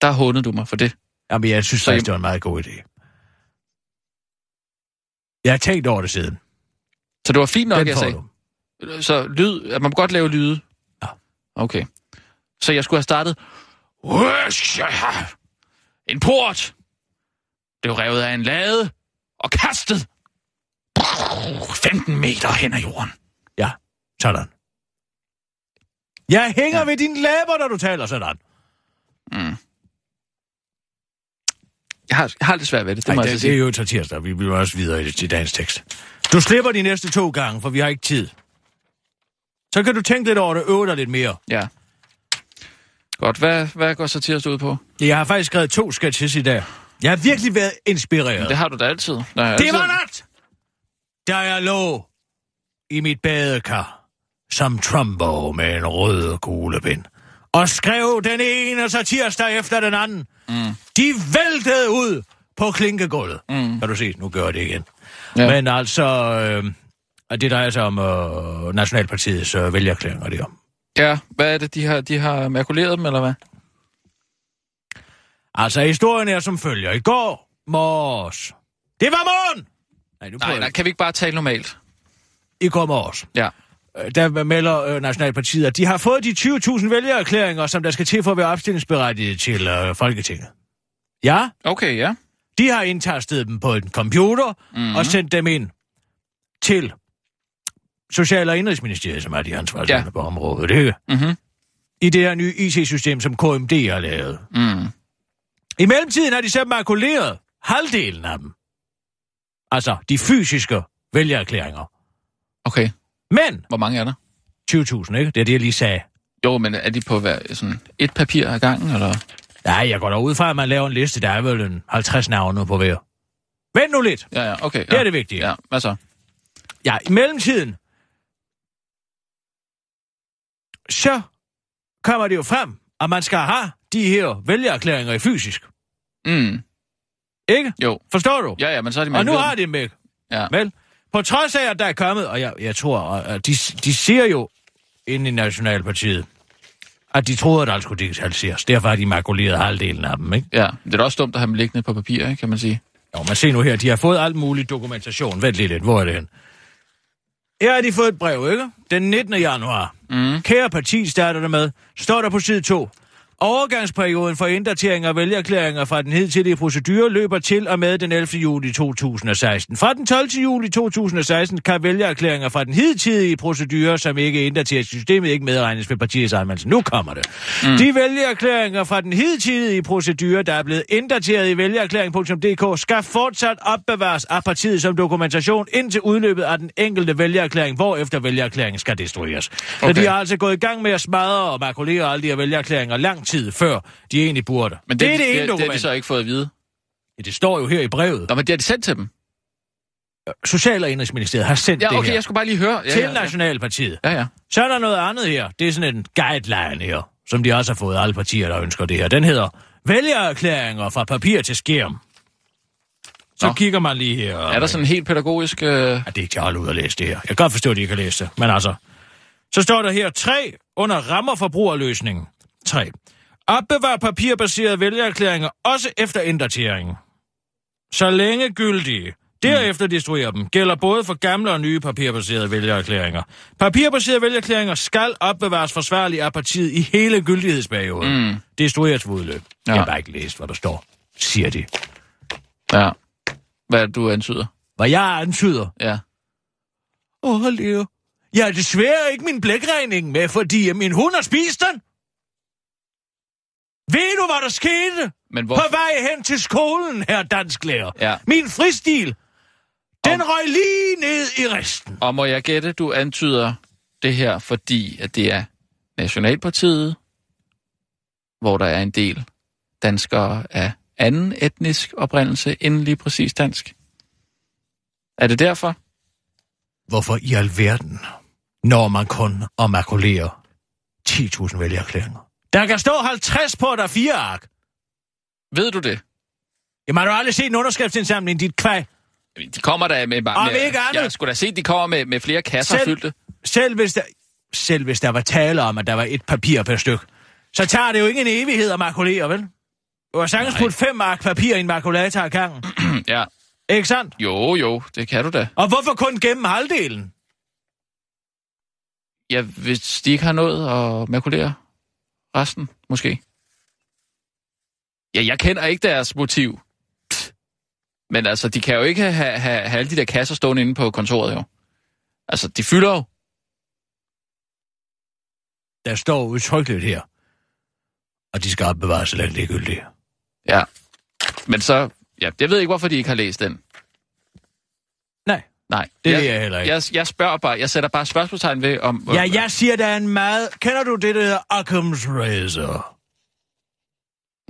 der hundede du mig for det. Jamen, jeg synes faktisk, det var en meget god idé. Jeg har tænkt over det siden. Så det var fint nok, Den jeg sagde. du. Så lyd, at man må godt lave lyde. Ja. Okay. Så jeg skulle have startet... En port blev revet af en lade og kastet 15 meter hen ad jorden. Ja, sådan. Jeg hænger Ja. ved dine læber, når du taler sådan. Jeg har, jeg har lidt svært ved det, det Nej, må det, jeg det, er jo til tirsdag. Vi bliver også videre i, i dagens tekst. Du slipper de næste to gange, for vi har ikke tid. Så kan du tænke lidt over det, øve dig lidt mere. Ja. Godt, hvad, hvad går så tirsdag ud på? Jeg har faktisk skrevet to sketches i dag. Jeg har virkelig været inspireret. Det har du da altid. Nej, Det altid. var nat, da jeg lå i mit badekar som Trumbo med en rød kuglepind og skrev den ene satirsdag efter den anden. Mm. De væltede ud på klinkegulvet. Mm. Kan du se, nu gør jeg det igen. Ja. Men altså, øh, og det drejer sig om øh, Nationalpartiets øh, vælgerklæringer der. Ja, hvad er det, de har, de har makuleret dem, eller hvad? Altså, historien er som følger. I går morges. Det var morgen! Nej, nu Nej, nej, kan vi ikke bare tale normalt? I går morges. Ja. Øh, der melder øh, Nationalpartiet, at de har fået de 20.000 vælgererklæringer, som der skal til for at være opstillingsberettiget til øh, Folketinget. Ja, Okay, ja. de har indtastet dem på en computer Mhm. mm-hmm. og sendt dem ind til Social- og Indrigsministeriet, som er de ansvarlige Ja. på området, ikke? Mhm. I det her nye IT-system, som KMD har lavet. Mm. I mellemtiden har de så makuleret halvdelen af dem. Altså, de fysiske vælgererklæringer. Okay. Men Hvor mange er der? 20.000, ikke? Det er det, jeg lige sagde. Jo, men er de på hver, sådan et papir ad gangen, eller? Nej, jeg går da ud fra, at man laver en liste, der er vel en 50 navne på hver. Vent nu lidt. Ja, ja, okay. Det ja. er det vigtige. Ja, hvad så? Ja, i mellemtiden, så kommer det jo frem, at man skal have de her vælgererklæringer i fysisk. Mm. Ikke? Jo. Forstår du? Ja, ja, men så er de og nu har de med. Ja. Vel? På trods af, at der er kommet, og jeg, jeg tror, at de, de siger jo inde i Nationalpartiet, at de troede, at alt skulle digitaliseres. Derfor har de makuleret halvdelen af dem, ikke? Ja, det er da også dumt at have dem liggende på papir, ikke, kan man sige. Jo, men se nu her, de har fået alt mulig dokumentation. Vent lige lidt, hvor er det hen? Her har de fået et brev, ikke? Den 19. januar. Mm. Kære parti, starter det med. Står der på side 2. Overgangsperioden for inddatering af vælgerklæringer fra den hidtidige procedure løber til og med den 11. juli 2016. Fra den 12. juli 2016 kan vælgererklæringer fra den hidtidige procedure, som ikke inddateres i systemet, ikke medregnes ved partiets anmeldelse. Nu kommer det. Mm. De vælgererklæringer fra den hidtidige procedure, der er blevet inddateret i vælgererklæring.dk, skal fortsat opbevares af partiet som dokumentation indtil udløbet af den enkelte vælgererklæring, hvorefter vælgererklæringen skal destrueres. Okay. Så de har altså gået i gang med at smadre og makulere alle de her vælgererklæringer lang tid før de egentlig burde. Men det, er det det, ene det, det har dokument. de så ikke fået at vide. Ja, det står jo her i brevet. Nå, men det har de sendt til dem. Social- og Indrigsministeriet har sendt Ja, det okay, her jeg skulle bare lige høre. Ja, til ja, ja. Nationalpartiet. Ja, ja. Så er der noget andet her. Det er sådan en guideline her, som de også har fået alle partier, der ønsker det her. Den hedder Vælgererklæringer fra papir til skærm. Så Nå. kigger man lige her. Er der sådan en helt pædagogisk... Øh... Ja, det er ikke holde ud at læse det her. Jeg kan godt forstå, at de ikke kan læse det. Men altså, så står der her tre under rammer for brugerløsningen. 3. Opbevar papirbaserede vælgererklæringer også efter inddateringen. Så længe gyldige. Derefter destruerer dem. Gælder både for gamle og nye papirbaserede vælgererklæringer. Papirbaserede vælgererklæringer skal opbevares forsvarligt af partiet i hele gyldighedsperioden. Mm. Destrueres ved udløb. Ja. Jeg har bare ikke læst, hvad der står. Siger de. Ja. Hvad er du antyder? Hvad jeg antyder. Ja. Åh, oh, Leo. Jeg har desværre ikke min blækregning med, fordi min hund har spist den. Ved du, hvad der skete? Men På hvor... vej hen til skolen, her dansklærer. Ja. Min fristil, den Om- røg lige ned i resten. Og må jeg gætte, du antyder det her, fordi at det er Nationalpartiet, hvor der er en del danskere af anden etnisk oprindelse end lige præcis dansk. Er det derfor? Hvorfor i alverden, når man kun og makulerer 10.000 vælgererklæringer? Der kan stå 50 på der fire ark. Ved du det? Jamen, har du aldrig set en underskriftsindsamling, dit kvæg? De kommer der med bare... Om med, ikke andet. Jeg skulle da se, de kommer med, med flere kasser Selv- fyldte. Selv hvis der... selv hvis der var tale om, at der var et papir per styk, så tager det jo ikke en evighed at makulere, vel? Du har sagtens Nej. putte fem ark papir i en makulator ad gangen. *clears throat* ja. Ikke sandt? Jo, jo, det kan du da. Og hvorfor kun gennem halvdelen? Ja, hvis de ikke har nået at makulere resten, måske. Ja, jeg kender ikke deres motiv. Pff. Men altså, de kan jo ikke have, have, have alle de der kasser stående inde på kontoret, jo. Altså, de fylder jo. Der står udtrykkeligt her. Og de skal opbevares er gyldigt. Ja. Men så, ja, jeg ved ikke, hvorfor de ikke har læst den. Nej. Det jeg, ved jeg heller ikke. Jeg, jeg spørger bare, jeg sætter bare spørgsmålstegn ved, om... Ja, jeg siger, der er en meget... Kender du det, der hedder Occam's Razor?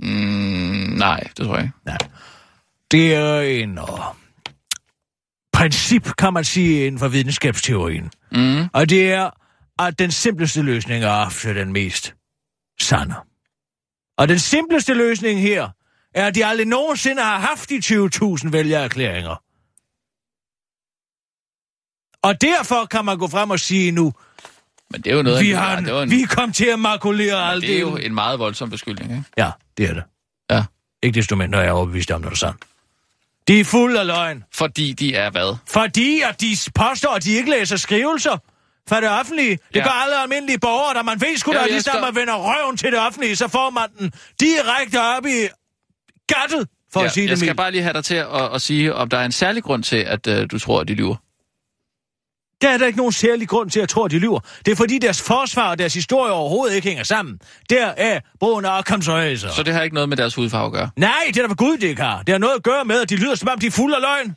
Mm, nej, det tror jeg ikke. Nej. Det er en uh, princip, kan man sige, inden for videnskabsteorien. Mm. Og det er, at den simpleste løsning er ofte den mest sande. Og den simpleste løsning her, er, at de aldrig nogensinde har haft de 20.000 vælgererklæringer. Og derfor kan man gå frem og sige nu, Men det er jo noget... vi, har, det, en, vi kom til at makulere alt det er jo en meget voldsom beskyldning, ikke? Ja, det er det. Ja. Ikke desto mindre er jeg overbevist om, når det er sandt. De er fuld af løgn. Fordi de er hvad? Fordi at de påstår, at de ikke læser skrivelser fra det offentlige. Det Ja. gør alle almindelige borgere, der man ved sgu da, jeg lige snart man vender røven til det offentlige, så får man den direkte op i gattet, for ja, at sige jeg det skal mildt. bare lige have dig til at, at sige, om der er en særlig grund til, at uh, du tror, at de lyver. Der er der ikke nogen særlig grund til at tro, at de lyver. Det er fordi deres forsvar og deres historie overhovedet ikke hænger sammen. Der er brugen af Razor. Så det har ikke noget med deres hudfarve at gøre. Nej, det er der for Gud, det ikke har. Det har noget at gøre med, at de lyder som om, de er fulde af løgn.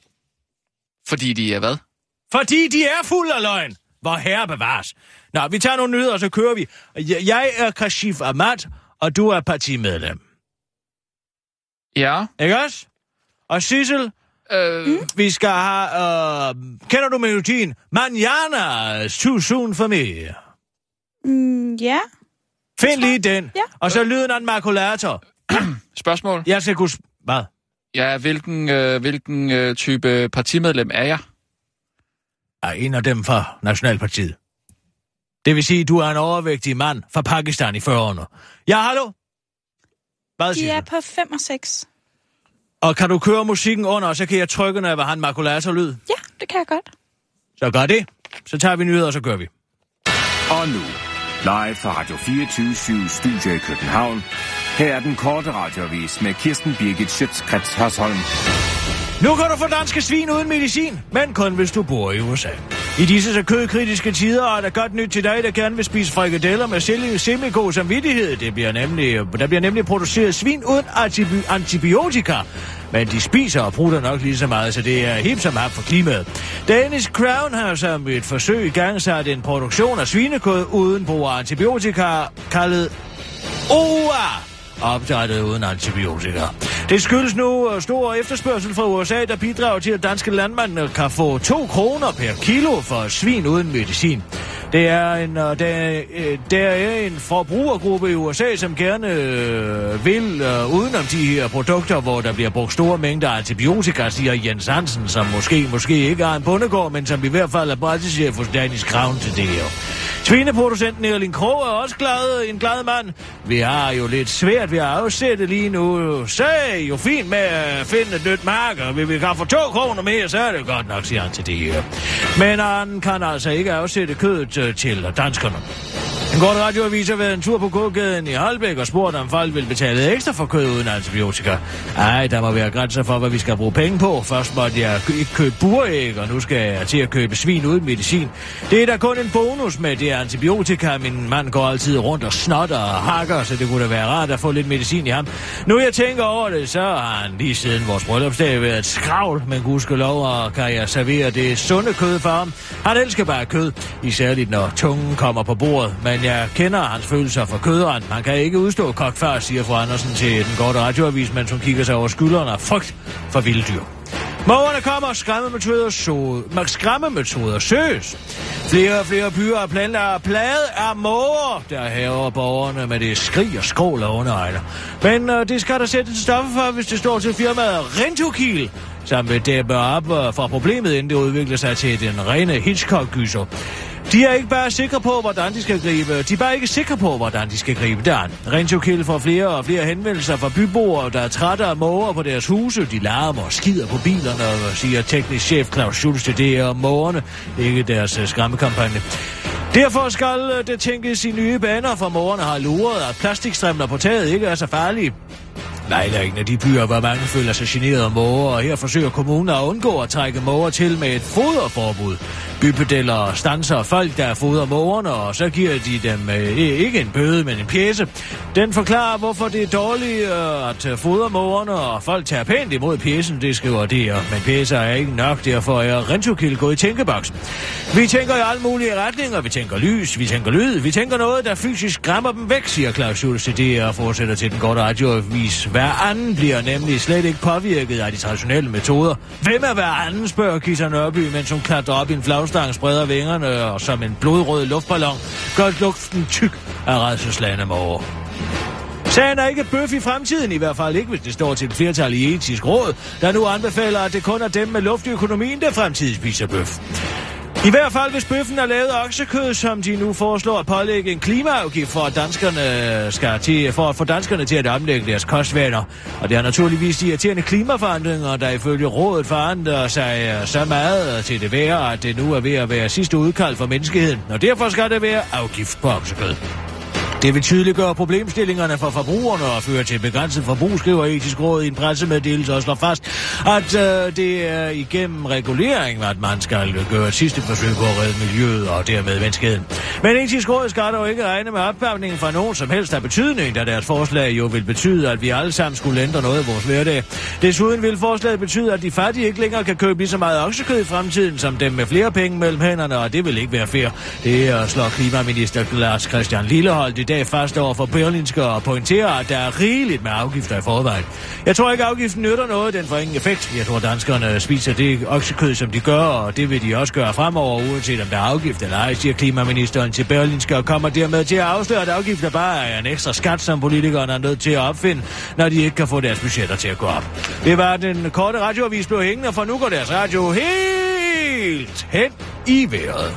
Fordi de er hvad? Fordi de er fulde af løgn. Hvor herre bevares. Nå, vi tager nogle nyheder, og så kører vi. Jeg jeg er Kashif Ahmad, og du er partimedlem. Ja. Ikke også? Og Sissel, Øh, mm. vi skal have... Øh, kender du melodien? Manana's Too Soon for Me. Mm, ja. Find lige den. Ja. Og så lyden af en makulator. *clears throat* Spørgsmål? Jeg skal kunne... Hvad? Ja, hvilken, øh, hvilken øh, type partimedlem er jeg? Er en af dem fra Nationalpartiet. Det vil sige, du er en overvægtig mand fra Pakistan i 40'erne. Ja, hallo? Hvad De siger er du? på 5 og 6. Og kan du køre musikken under, og så kan jeg trykke, når jeg vil have en makulatorlyd? Ja, det kan jeg godt. Så gør det. Så tager vi nyheder, og så gør vi. Og nu, live fra Radio 24 Studio i København. Her er den korte radiovis med Kirsten Birgit Schøtzgrads Hasholm. Nu kan du få danske svin uden medicin, men kun hvis du bor i USA. I disse så kødkritiske tider er der godt nyt til dig, der gerne vil spise frikadeller med selv- semigod samvittighed. Det bliver nemlig, der bliver nemlig produceret svin uden antibi- antibiotika. Men de spiser og bruger nok lige så meget, så det er helt som hap for klimaet. Danish Crown har som et forsøg i gang sat en produktion af svinekød uden brug af antibiotika, kaldet OA opdrettet uden antibiotika. Det skyldes nu øh, stor efterspørgsel fra USA, der bidrager til, at danske landmænd øh, kan få 2 kroner per kilo for svin uden medicin. Det er en, øh, der, der er en forbrugergruppe i USA, som gerne vil øh, udenom de her produkter, hvor der bliver brugt store mængder antibiotika, siger Jens Hansen, som måske, måske ikke har en bundegård, men som i hvert fald er pressechef hos Danish Crown til det her. Svineproducenten Erling Krog er også glad, en glad mand. Vi har jo lidt svært ved at afsætte lige nu. Så er jo fint med at finde et nyt marked. Hvis vi kan få to kroner mere, så er det godt nok, siger han til det her. Øh. Men han kan altså ikke afsætte kødet øh, til danskerne. En kort radioavis har været en tur på gågaden i Holbæk og spurgt, om folk vil betale ekstra for kød uden antibiotika. Ej, der må være grænser for, hvad vi skal bruge penge på. Først måtte jeg ikke købe buræg, og nu skal jeg til at købe svin uden medicin. Det er da kun en bonus med det antibiotika. Min mand går altid rundt og snotter og hakker, så det kunne da være rart at få lidt medicin i ham. Nu jeg tænker over det, så har han lige siden vores bryllupsdag været et skravl, men gudskelov, og kan jeg servere det sunde kød for ham. Han elsker bare kød, isærligt når tungen kommer på bordet, men jeg kender hans følelser for køderen. Man kan ikke udstå kok før, siger fru Andersen til den korte radioavis, mens hun kigger sig over skuldrene af frygt for vilde dyr. Mågerne kommer, skræmmemetoder, så, skræmmemetoder søges. Flere og flere byer er planlagt plade af måger, der hæver borgerne med det skrig og skrål og underegner. Men øh, det skal der sætte en stoffer for, hvis det står til firmaet Rentokil, som vil dæppe op fra for problemet, inden det udvikler sig til den rene Hitchcock-gyser. De er ikke bare sikre på, hvordan de skal gribe. De er bare ikke sikre på, hvordan de skal gribe det an. Rentokilde får flere og flere henvendelser fra byboere, der er trætte af måger på deres huse. De larmer og skider på bilerne, og siger teknisk chef Claus Schulz til det om mågerne, ikke deres øh, skræmmekampagne. Derfor skal øh, det tænkes i nye baner, for mågerne har luret, at plastikstrimler på taget ikke er så farlige. Vejle er en af de byer, hvor mange føler sig generet af måger, og her forsøger kommunen at undgå at trække måger til med et foderforbud. Bypedeller stanser folk, der fodrer mågerne, og så giver de dem øh, ikke en bøde, men en pjæse. Den forklarer, hvorfor det er dårligt øh, at øh, fodre mågerne, og folk tager pænt imod pjæsen, det skriver det, men pjæser er ikke nok, derfor er Rentokil gået i tænkeboksen. Vi tænker i alle mulige retninger, vi tænker lys, vi tænker lyd, vi tænker noget, der fysisk skræmmer dem væk, siger Claus Schultz til det, og fortsætter til den korte radioavis. Hver anden bliver nemlig slet ikke påvirket af de traditionelle metoder. Hvem er hver anden, spørger Kisser Nørby, mens hun klatrer op i en flagstang, spreder vingerne og som en blodrød luftballon gør luften tyk af redselslande måger. Sagen er ikke bøf i fremtiden, i hvert fald ikke, hvis det står til et flertal i etisk råd, der nu anbefaler, at det kun er dem med luft i økonomien, der fremtidig spiser bøf. I hvert fald, hvis bøffen er lavet oksekød, som de nu foreslår at pålægge en klimaafgift for, at danskerne skal til, for at få danskerne til at omlægge deres kostvaner. Og det er naturligvis de irriterende klimaforandringer, der ifølge rådet forandrer sig øh, så meget til det værre, at det nu er ved at være sidste udkald for menneskeheden. Og derfor skal det være afgift på oksekød. Det vil tydeliggøre problemstillingerne for forbrugerne og føre til begrænset forbrug, skriver etisk råd i en pressemeddelelse og slår fast, at øh, det er igennem regulering, at man skal gøre et sidste forsøg på at redde miljøet og dermed menneskeheden. Men etisk råd skal dog ikke regne med opvarmningen fra nogen som helst af betydning, da deres forslag jo vil betyde, at vi alle sammen skulle ændre noget i vores hverdag. Desuden vil forslaget betyde, at de fattige ikke længere kan købe lige så meget oksekød i fremtiden, som dem med flere penge mellem hænderne, og det vil ikke være fair. Det er slår klimaminister Lars Christian Lilleholdt dag fast over for Berlinske og pointerer, at der er rigeligt med afgifter i forvejen. Jeg tror ikke, afgiften nytter noget, den får ingen effekt. Jeg tror, danskerne spiser det oksekød, som de gør, og det vil de også gøre fremover, uanset om der er afgift eller ej, siger klimaministeren til Berlinske og kommer dermed til at afsløre, at afgifter bare er en ekstra skat, som politikerne er nødt til at opfinde, når de ikke kan få deres budgetter til at gå op. Det var den korte radioavis blev hængende, for nu går deres radio helt hen i vejret.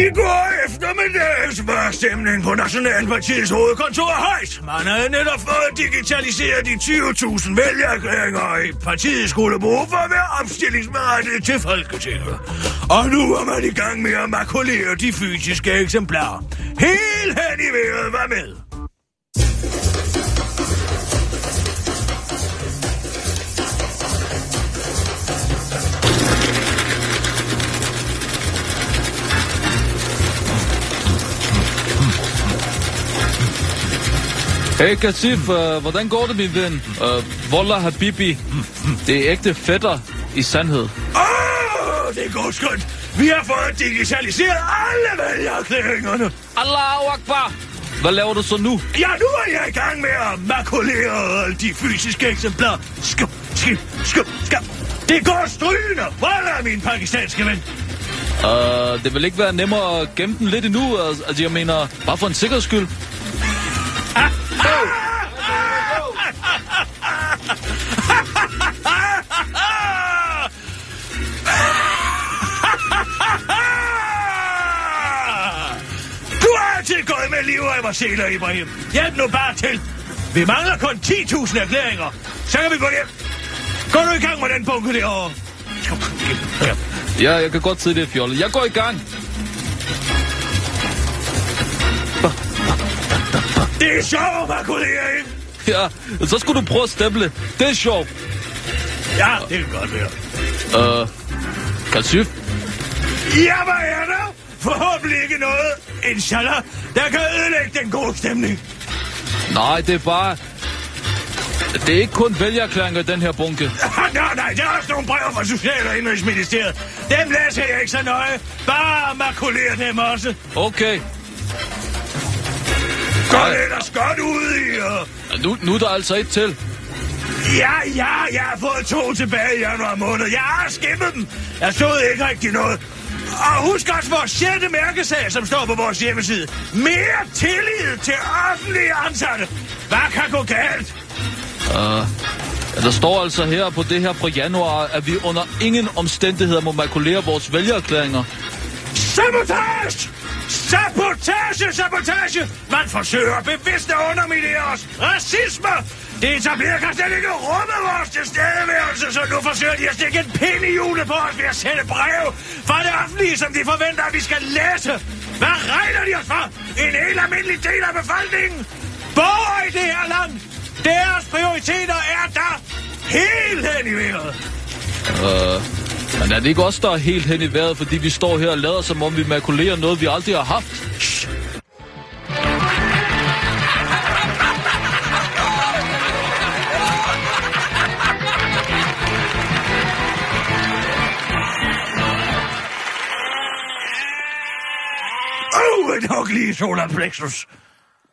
I går eftermiddags var stemningen på Nationalpartiets hovedkontor højt. Man havde netop fået digitaliseret de 20.000 vælgerklæringer, i partiet skulle bruge for at være opstillingsberettiget til Folketinget. Og nu er man i gang med at makulere de fysiske eksemplarer. Helt hen i vejret var med. Hey Katif, uh, hvordan går det, min ven? Uh, Wallah Habibi, det er ægte fætter i sandhed. Åh, oh, det går skønt. Vi har fået digitaliseret alle vælgererklæringerne. Allahu Akbar! Hvad laver du så nu? Ja, nu er jeg i gang med at makulere de fysiske eksemplarer. Skub, skub, skub, skub. Det går strygende. Wallah, min pakistanske ven. Uh, det vil ikke være nemmere at gemme den lidt endnu. Altså, altså, jeg mener, bare for en sikkerheds skyld. Du har altid gået med liv og mig seler, Ibrahim. Hjælp nu bare til. Vi mangler kun 10.000 erklæringer. Så kan vi gå hjem. Gå nu i gang med den bunke derovre. Ja, jeg kan godt se det, Fjolle. Jeg går i gang. Det er sjovt, makulering. Ja, så skulle du prøve at stemple. Det er sjovt. Ja, det kan godt være. Uh, Katif, Ja, hvad er der? Forhåbentlig ikke noget, inshallah, der kan ødelægge den gode stemning. nej, det er bare... Det er ikke kun vælgerklæringer i den her bunke. *laughs* nej, nej, der er også nogle brev fra Social- og Indrigsministeriet. Dem læser jeg ikke så nøje. Bare makulér dem også. Okay. Det ellers godt ud i... Uh... Nu, nu er der altså et til. Ja, ja, jeg har fået to tilbage i januar måned. Jeg har skippet dem. Jeg stod ikke rigtig noget. Og husk også vores sjette mærkesag, som står på vores hjemmeside. Mere tillid til offentlige ansatte. Hvad kan gå galt? Uh, der står altså her på det her fra januar, at vi under ingen omstændigheder må makulere vores vælgererklæringer. Sabotage! Sabotage, sabotage! Man forsøger bevidst at underminere os. Racisme! Det etablerer kan slet ikke rumme vores tilstedeværelse, så nu forsøger de at stikke en pind i hjulet på os ved at sende brev fra det offentlige, som de forventer, at vi skal læse. Hvad regner de os for? En helt almindelig del af befolkningen? Borger i det her land! Deres prioriteter er der hele hen i vejret. Uh, men er det ikke også der er helt hen i vejret, fordi vi står her og lader, som om vi makulerer noget, vi aldrig har haft? Shh. En hug lige solar plexus.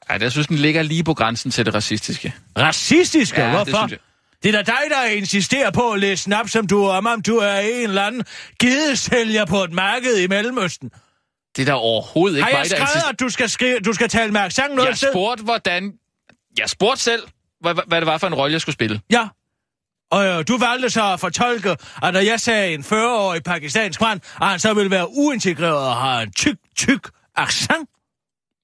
Ej, jeg synes, den ligger lige på grænsen til det racistiske. Racistiske? Ja, det Hvorfor? jeg. Det er da dig, der insisterer på at læse snap, som du om, om du er en eller anden gedesælger på et marked i Mellemøsten. Det er der overhovedet ikke Har jeg mig, der skrevet, at du skal, skrive, du skal tale med accent noget Jeg sted? spurgte, hvordan... Jeg spurgte selv, hvad, hvad det var for en rolle, jeg skulle spille. Ja. Og øh, du valgte så at fortolke, at når jeg sagde en 40-årig pakistansk mand, at han så ville være uintegreret og har en tyk, tyk accent.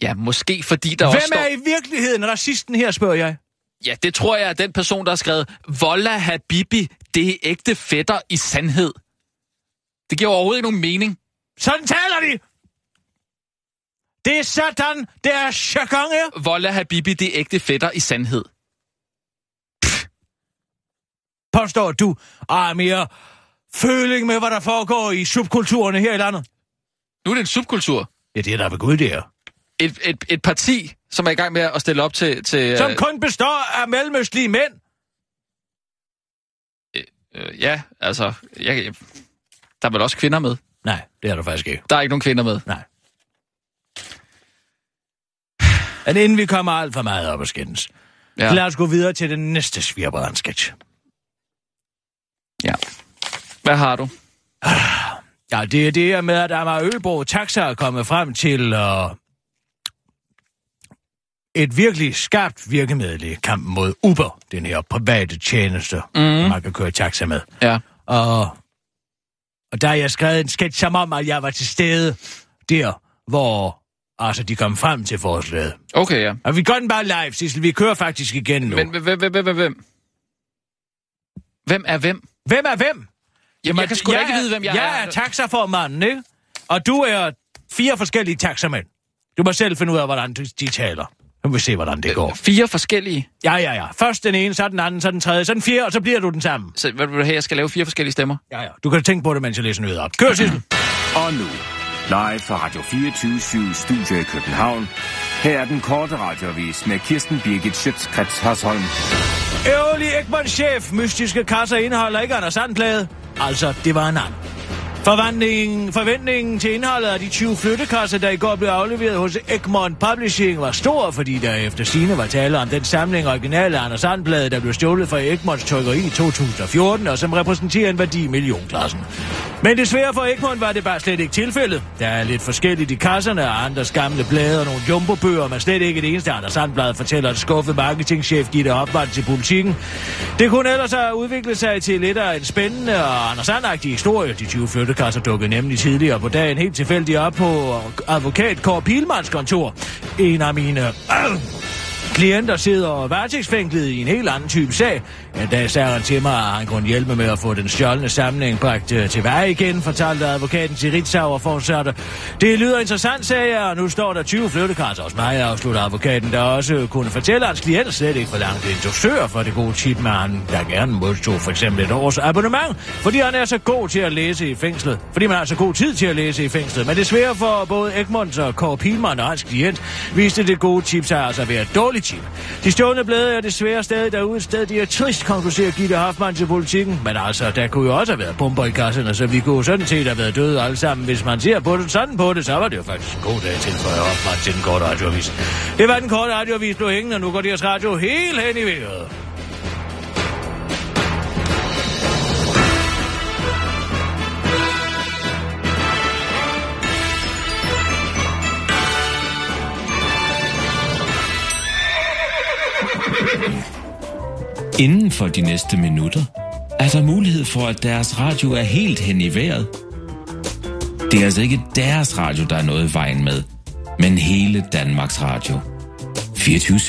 Ja, måske fordi der Hvem også står... er i virkeligheden racisten her, spørger jeg? Ja, det tror jeg er den person, der har skrevet, Volla Habibi, det er ægte fætter i sandhed. Det giver overhovedet ikke nogen mening. Sådan taler de! Det er sådan, det er jargon. Volla Habibi, det er ægte fætter i sandhed. Påstår du, og er mere føling med, hvad der foregår i subkulturerne her i landet? Nu er det en subkultur. Ja, det er der ved Gud, det er. Et, et, et parti, som er i gang med at stille op til... til Som øh, kun består af mellemøstlige mænd. øh, ja, altså... Jeg, jeg, der er vel også kvinder med? Nej, det er der faktisk ikke. Der er ikke nogen kvinder med. Nej. Men inden vi kommer alt for meget op og skændes, ja. Lad os gå videre til den næste svirbrand-sketch. ja. Hvad har du? Ja, det er det her med, at Amager Ølbo Taxa er kommet frem til uh, et virkelig skarpt virkemiddel i kampen mod Uber, den her private tjeneste, mm. man kan køre taxa med. Ja. Og, og der har jeg skrevet en sketch som om, at jeg var til stede der, hvor altså, de kom frem til forslaget. Okay, ja. Og vi gør den bare live, Sissel. Vi kører faktisk igen nu. Men hvem, hvem, hvem, hvem, hvem? Er hvem? Hvem er hvem? Jamen, jeg kan sgu da ikke er- vide, hvem jeg, jeg er. taxaformanden, ikke? Og du er fire forskellige taxamænd. Du må selv finde ud af, hvordan de, de taler. Nu vil vi se, hvordan det går. Fire forskellige. Ja, ja, ja. Først den ene, så den anden, så den tredje, så den fjerde, og så bliver du den samme. Så hvad vil du have, jeg skal lave fire forskellige stemmer? Ja, ja. Du kan tænke på det, mens jeg læser nyheder op. Kør, Sissel. Og nu, live fra Radio 24 Studio i København. Her er den korte radiovis med Kirsten Birgit Schøtzgrads Hasholm. Ærgerlig Ekman-chef. Mystiske kasser indeholder ikke Anders Sandblade. Altså, det var en anden. Forventningen, forventningen til indholdet af de 20 flyttekasser, der i går blev afleveret hos Egmont Publishing, var stor, fordi der efter sine var tale om den samling originale Anders Sandblad, der blev stjålet fra Egmonts trykkeri i 2014, og som repræsenterer en værdi i millionklassen. Men desværre for Egmont var det bare slet ikke tilfældet. Der er lidt forskelligt i kasserne, og andres gamle blade og nogle jumbobøger, men slet ikke det eneste Anders Sandblad fortæller et skuffet marketingchef Gitte Opvand til politikken. Det kunne ellers have udviklet sig til lidt af en spændende og Anders Sandagtig historie. De 20 flyttekasser dukkede nemlig tidligere på dagen helt tilfældigt op på advokat Kåre Pilmans kontor. En af mine... Øh, Klienter sidder varetægtsfængslet i en helt anden type sag. En dag sagde han til mig, at han kunne hjælpe med at få den stjålne samling bragt øh, til veje igen, fortalte advokaten til Ritzau og fortsatte. Det lyder interessant, sagde jeg, og nu står der 20 flyttekarter hos mig, afslutter advokaten, der også kunne fortælle, at hans klient slet ikke forlangte en dosør for det gode tip, men han der gerne modtog for eksempel et års abonnement, fordi han er så god til at læse i fængslet. Fordi man har så god tid til at læse i fængslet. Men desværre for både Egmont og Kåre Pilmann og hans klient, viste det gode tip sig altså at være dårligt legitime. De stående blade er desværre stadig derude et sted, de er trist, konkluderer Gitte Hoffmann til politikken. Men altså, der kunne jo også have været bomber i kasserne, så vi kunne sådan set have været døde alle sammen. Hvis man ser på det sådan på det, så var det jo faktisk en god dag til for Hoffmann til den korte radioavis. Det var den korte radioavis blev hængende, og nu går deres radio helt hen i vejret. Inden for de næste minutter er der mulighed for, at deres radio er helt hen i vejret. Det er altså ikke deres radio, der er noget i vejen med, men hele Danmarks Radio. 24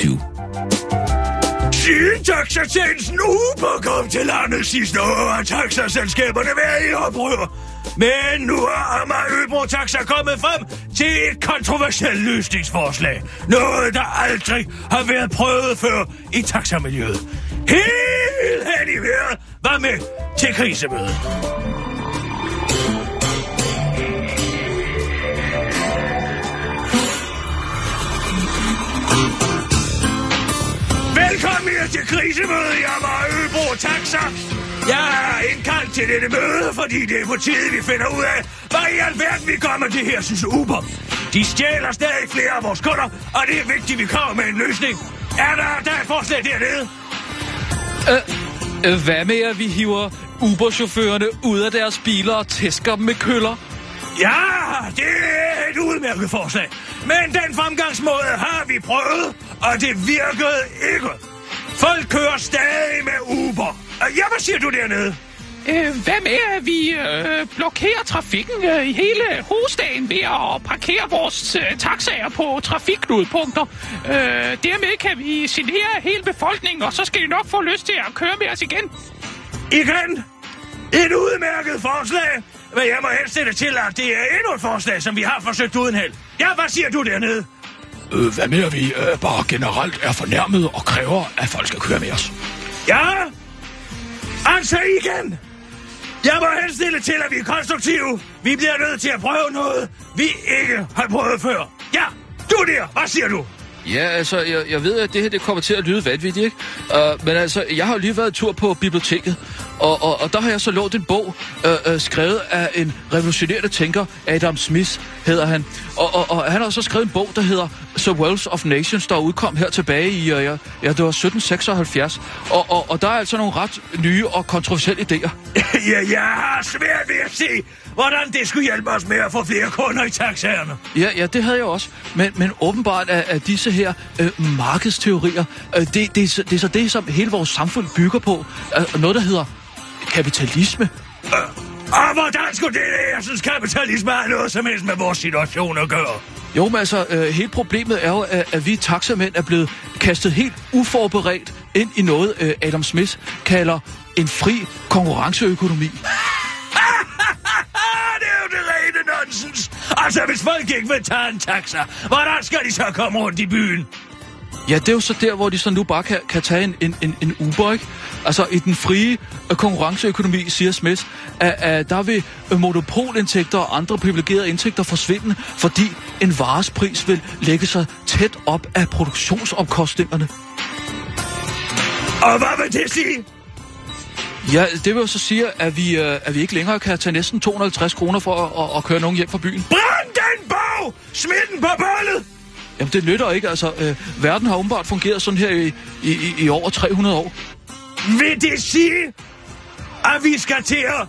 Siden taxatjenesten Uber kom til landet sidste år, har taxaselskaberne været i oprør. Men nu har Amager Øbro Taxa kommet frem til et kontroversielt løsningsforslag. Noget, der aldrig har været prøvet før i taxamiljøet. Helt hen i vejret var med til krisemødet. Velkommen her til krisemødet Jeg var Øbro Taxa. Jeg er indkaldt til dette møde, fordi det er på tide, vi finder ud af, hvad i alverden vi kommer til her, synes Uber. De stjæler stadig flere af vores kunder, og det er vigtigt, at vi kommer med en løsning. Er der, der er et forslag dernede? Øh, øh, hvad med, at vi hiver Uber-chaufførerne ud af deres biler og tæsker dem med køller? Ja, det er et udmærket forslag. Men den fremgangsmåde har vi prøvet, og det virkede ikke. Folk kører stadig med Uber. Øh, ja, hvad siger du dernede? Øh, hvad med, at vi øh, blokerer trafikken øh, i hele hovedstaden ved at parkere vores øh, taxaer på trafikknudpunkter? Øh, dermed kan vi signere hele befolkningen, og så skal de nok få lyst til at køre med os igen. Igen? Et udmærket forslag? Men jeg må helst sætte til, at det er endnu et forslag, som vi har forsøgt uden held. Ja, hvad siger du dernede? Øh, hvad med, at vi øh, bare generelt er fornærmet og kræver, at folk skal køre med os? Ja? Altså igen? Jeg må henstille til, at vi er konstruktive. Vi bliver nødt til at prøve noget, vi ikke har prøvet før. Ja, du der, hvad siger du? Ja, altså, jeg, jeg ved, at det her det kommer til at lyde vanvittigt, ikke? Uh, men altså, jeg har jo lige været tur på biblioteket, og, og, og der har jeg så lånt en bog, uh, uh, skrevet af en revolutionerende tænker, Adam Smith hedder han. Og, og, og han har så skrevet en bog, der hedder The Wealth of Nations, der udkom her tilbage i, uh, ja, ja, det var 1776. Og, og, og der er altså nogle ret nye og kontroversielle idéer. *laughs* ja, jeg har svært ved at se, hvordan det skulle hjælpe os med at få flere kunder i taxaerne. Ja, ja, det havde jeg også. Men, men åbenbart er, er disse her øh, markedsteorier, øh, det, det, det, det er så det, som hele vores samfund bygger på. Øh, noget, der hedder kapitalisme. Øh, og hvordan skulle det, jeg synes, kapitalisme har noget som helst med vores situation at gøre? Jo, men altså, øh, hele problemet er jo, at, at vi taxamænd er blevet kastet helt uforberedt ind i noget, øh, Adam Smith kalder en fri konkurrenceøkonomi. Nonsens. Altså, hvis folk ikke vil tage en taxa, hvordan skal de så komme rundt i byen? Ja, det er jo så der, hvor de så nu bare kan, kan tage en, en, en, en Uber, ikke? Altså, i den frie øh, konkurrenceøkonomi, siger Smith, at, at der vil øh, monopolindtægter og andre privilegerede indtægter forsvinde, fordi en vares pris vil lægge sig tæt op af produktionsomkostningerne. Og hvad vil det sige? Ja, det vil jo så sige, at vi, øh, at vi ikke længere kan tage næsten 250 kroner for at, at, at køre nogen hjem fra byen. Brænd den bog! Smid den på bålet! Jamen, det nytter ikke. Altså, øh, verden har åbenbart fungeret sådan her i, i, i over 300 år. Vil det sige, at vi skal til at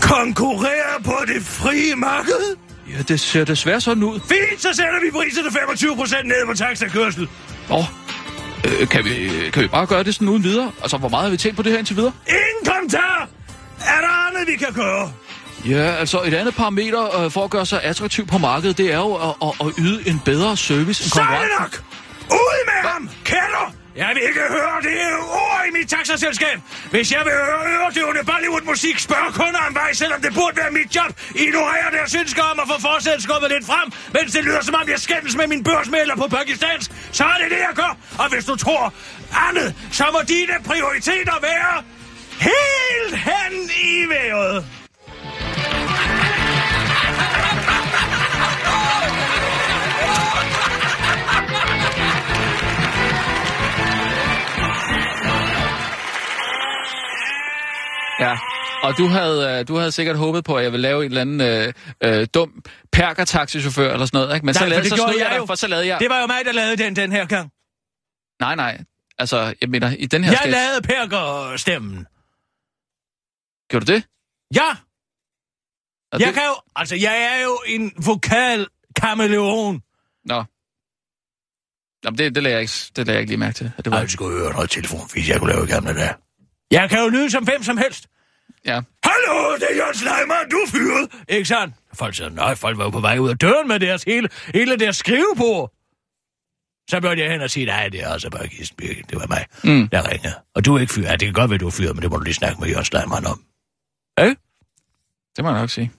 konkurrere på det frie marked? Ja, det ser desværre sådan ud. Fint, så sætter vi priserne 25 procent ned på taxakørsel. Åh, øh, kan, vi, kan vi bare gøre det sådan uden videre? Altså, hvor meget har vi tænkt på det her indtil videre? Ingen kommentar! Er der andet, vi kan gøre? Ja, altså et andet parameter øh, for at gøre sig attraktiv på markedet, det er jo at, at, at yde en bedre service end Så er det nok! Jeg vil ikke høre det ord i mit taxaselskab. Hvis jeg vil høre øredøvende Bollywood-musik, spørg kunder om vej, selvom det burde være mit job. Ignorerer deres ønsker om at få forsæt skubbet lidt frem, mens det lyder som om jeg skændes med min børsmælder på pakistansk. Så er det det, jeg gør. Og hvis du tror andet, så må dine prioriteter være helt hen i vejret. Ja, og du havde, øh, du havde sikkert håbet på, at jeg ville lave en eller anden øh, øh, dum perker-taxichauffør eller sådan noget, ikke? Men så, Nej, for lavede, det så snød jeg, jeg dig, jo. for så lavede jeg... Det var jo mig, der lavede den den her gang. Nej, nej. Altså, jeg mener, i den her Jeg sketch... lavede perker-stemmen. Gjorde du det? Ja! Og Jeg det... kan jo... Altså, jeg er jo en vokal kameleon. Nå. Jamen, det, det, lagde jeg ikke, det lagde jeg ikke lige mærke til. At det var... Jeg skulle høre noget telefon, hvis jeg kunne lave gamle der. Jeg kan jo lyde som hvem som helst. Ja. Hallo, det er Jørgen Sleiman, du er fyret. Ikke sandt? Folk siger, nej, folk var jo på vej ud af døren med deres hele, hele deres skrivebord. Så begyndte jeg hen og sige, nej, det er altså bare Kirsten Birgit, det var mig, Mm. der ringede. Og du er ikke fyret. Ja, det kan godt være, du er fyret, men det må du lige snakke med Jørgen Sleiman om. Ikke? Det må jeg nok sige.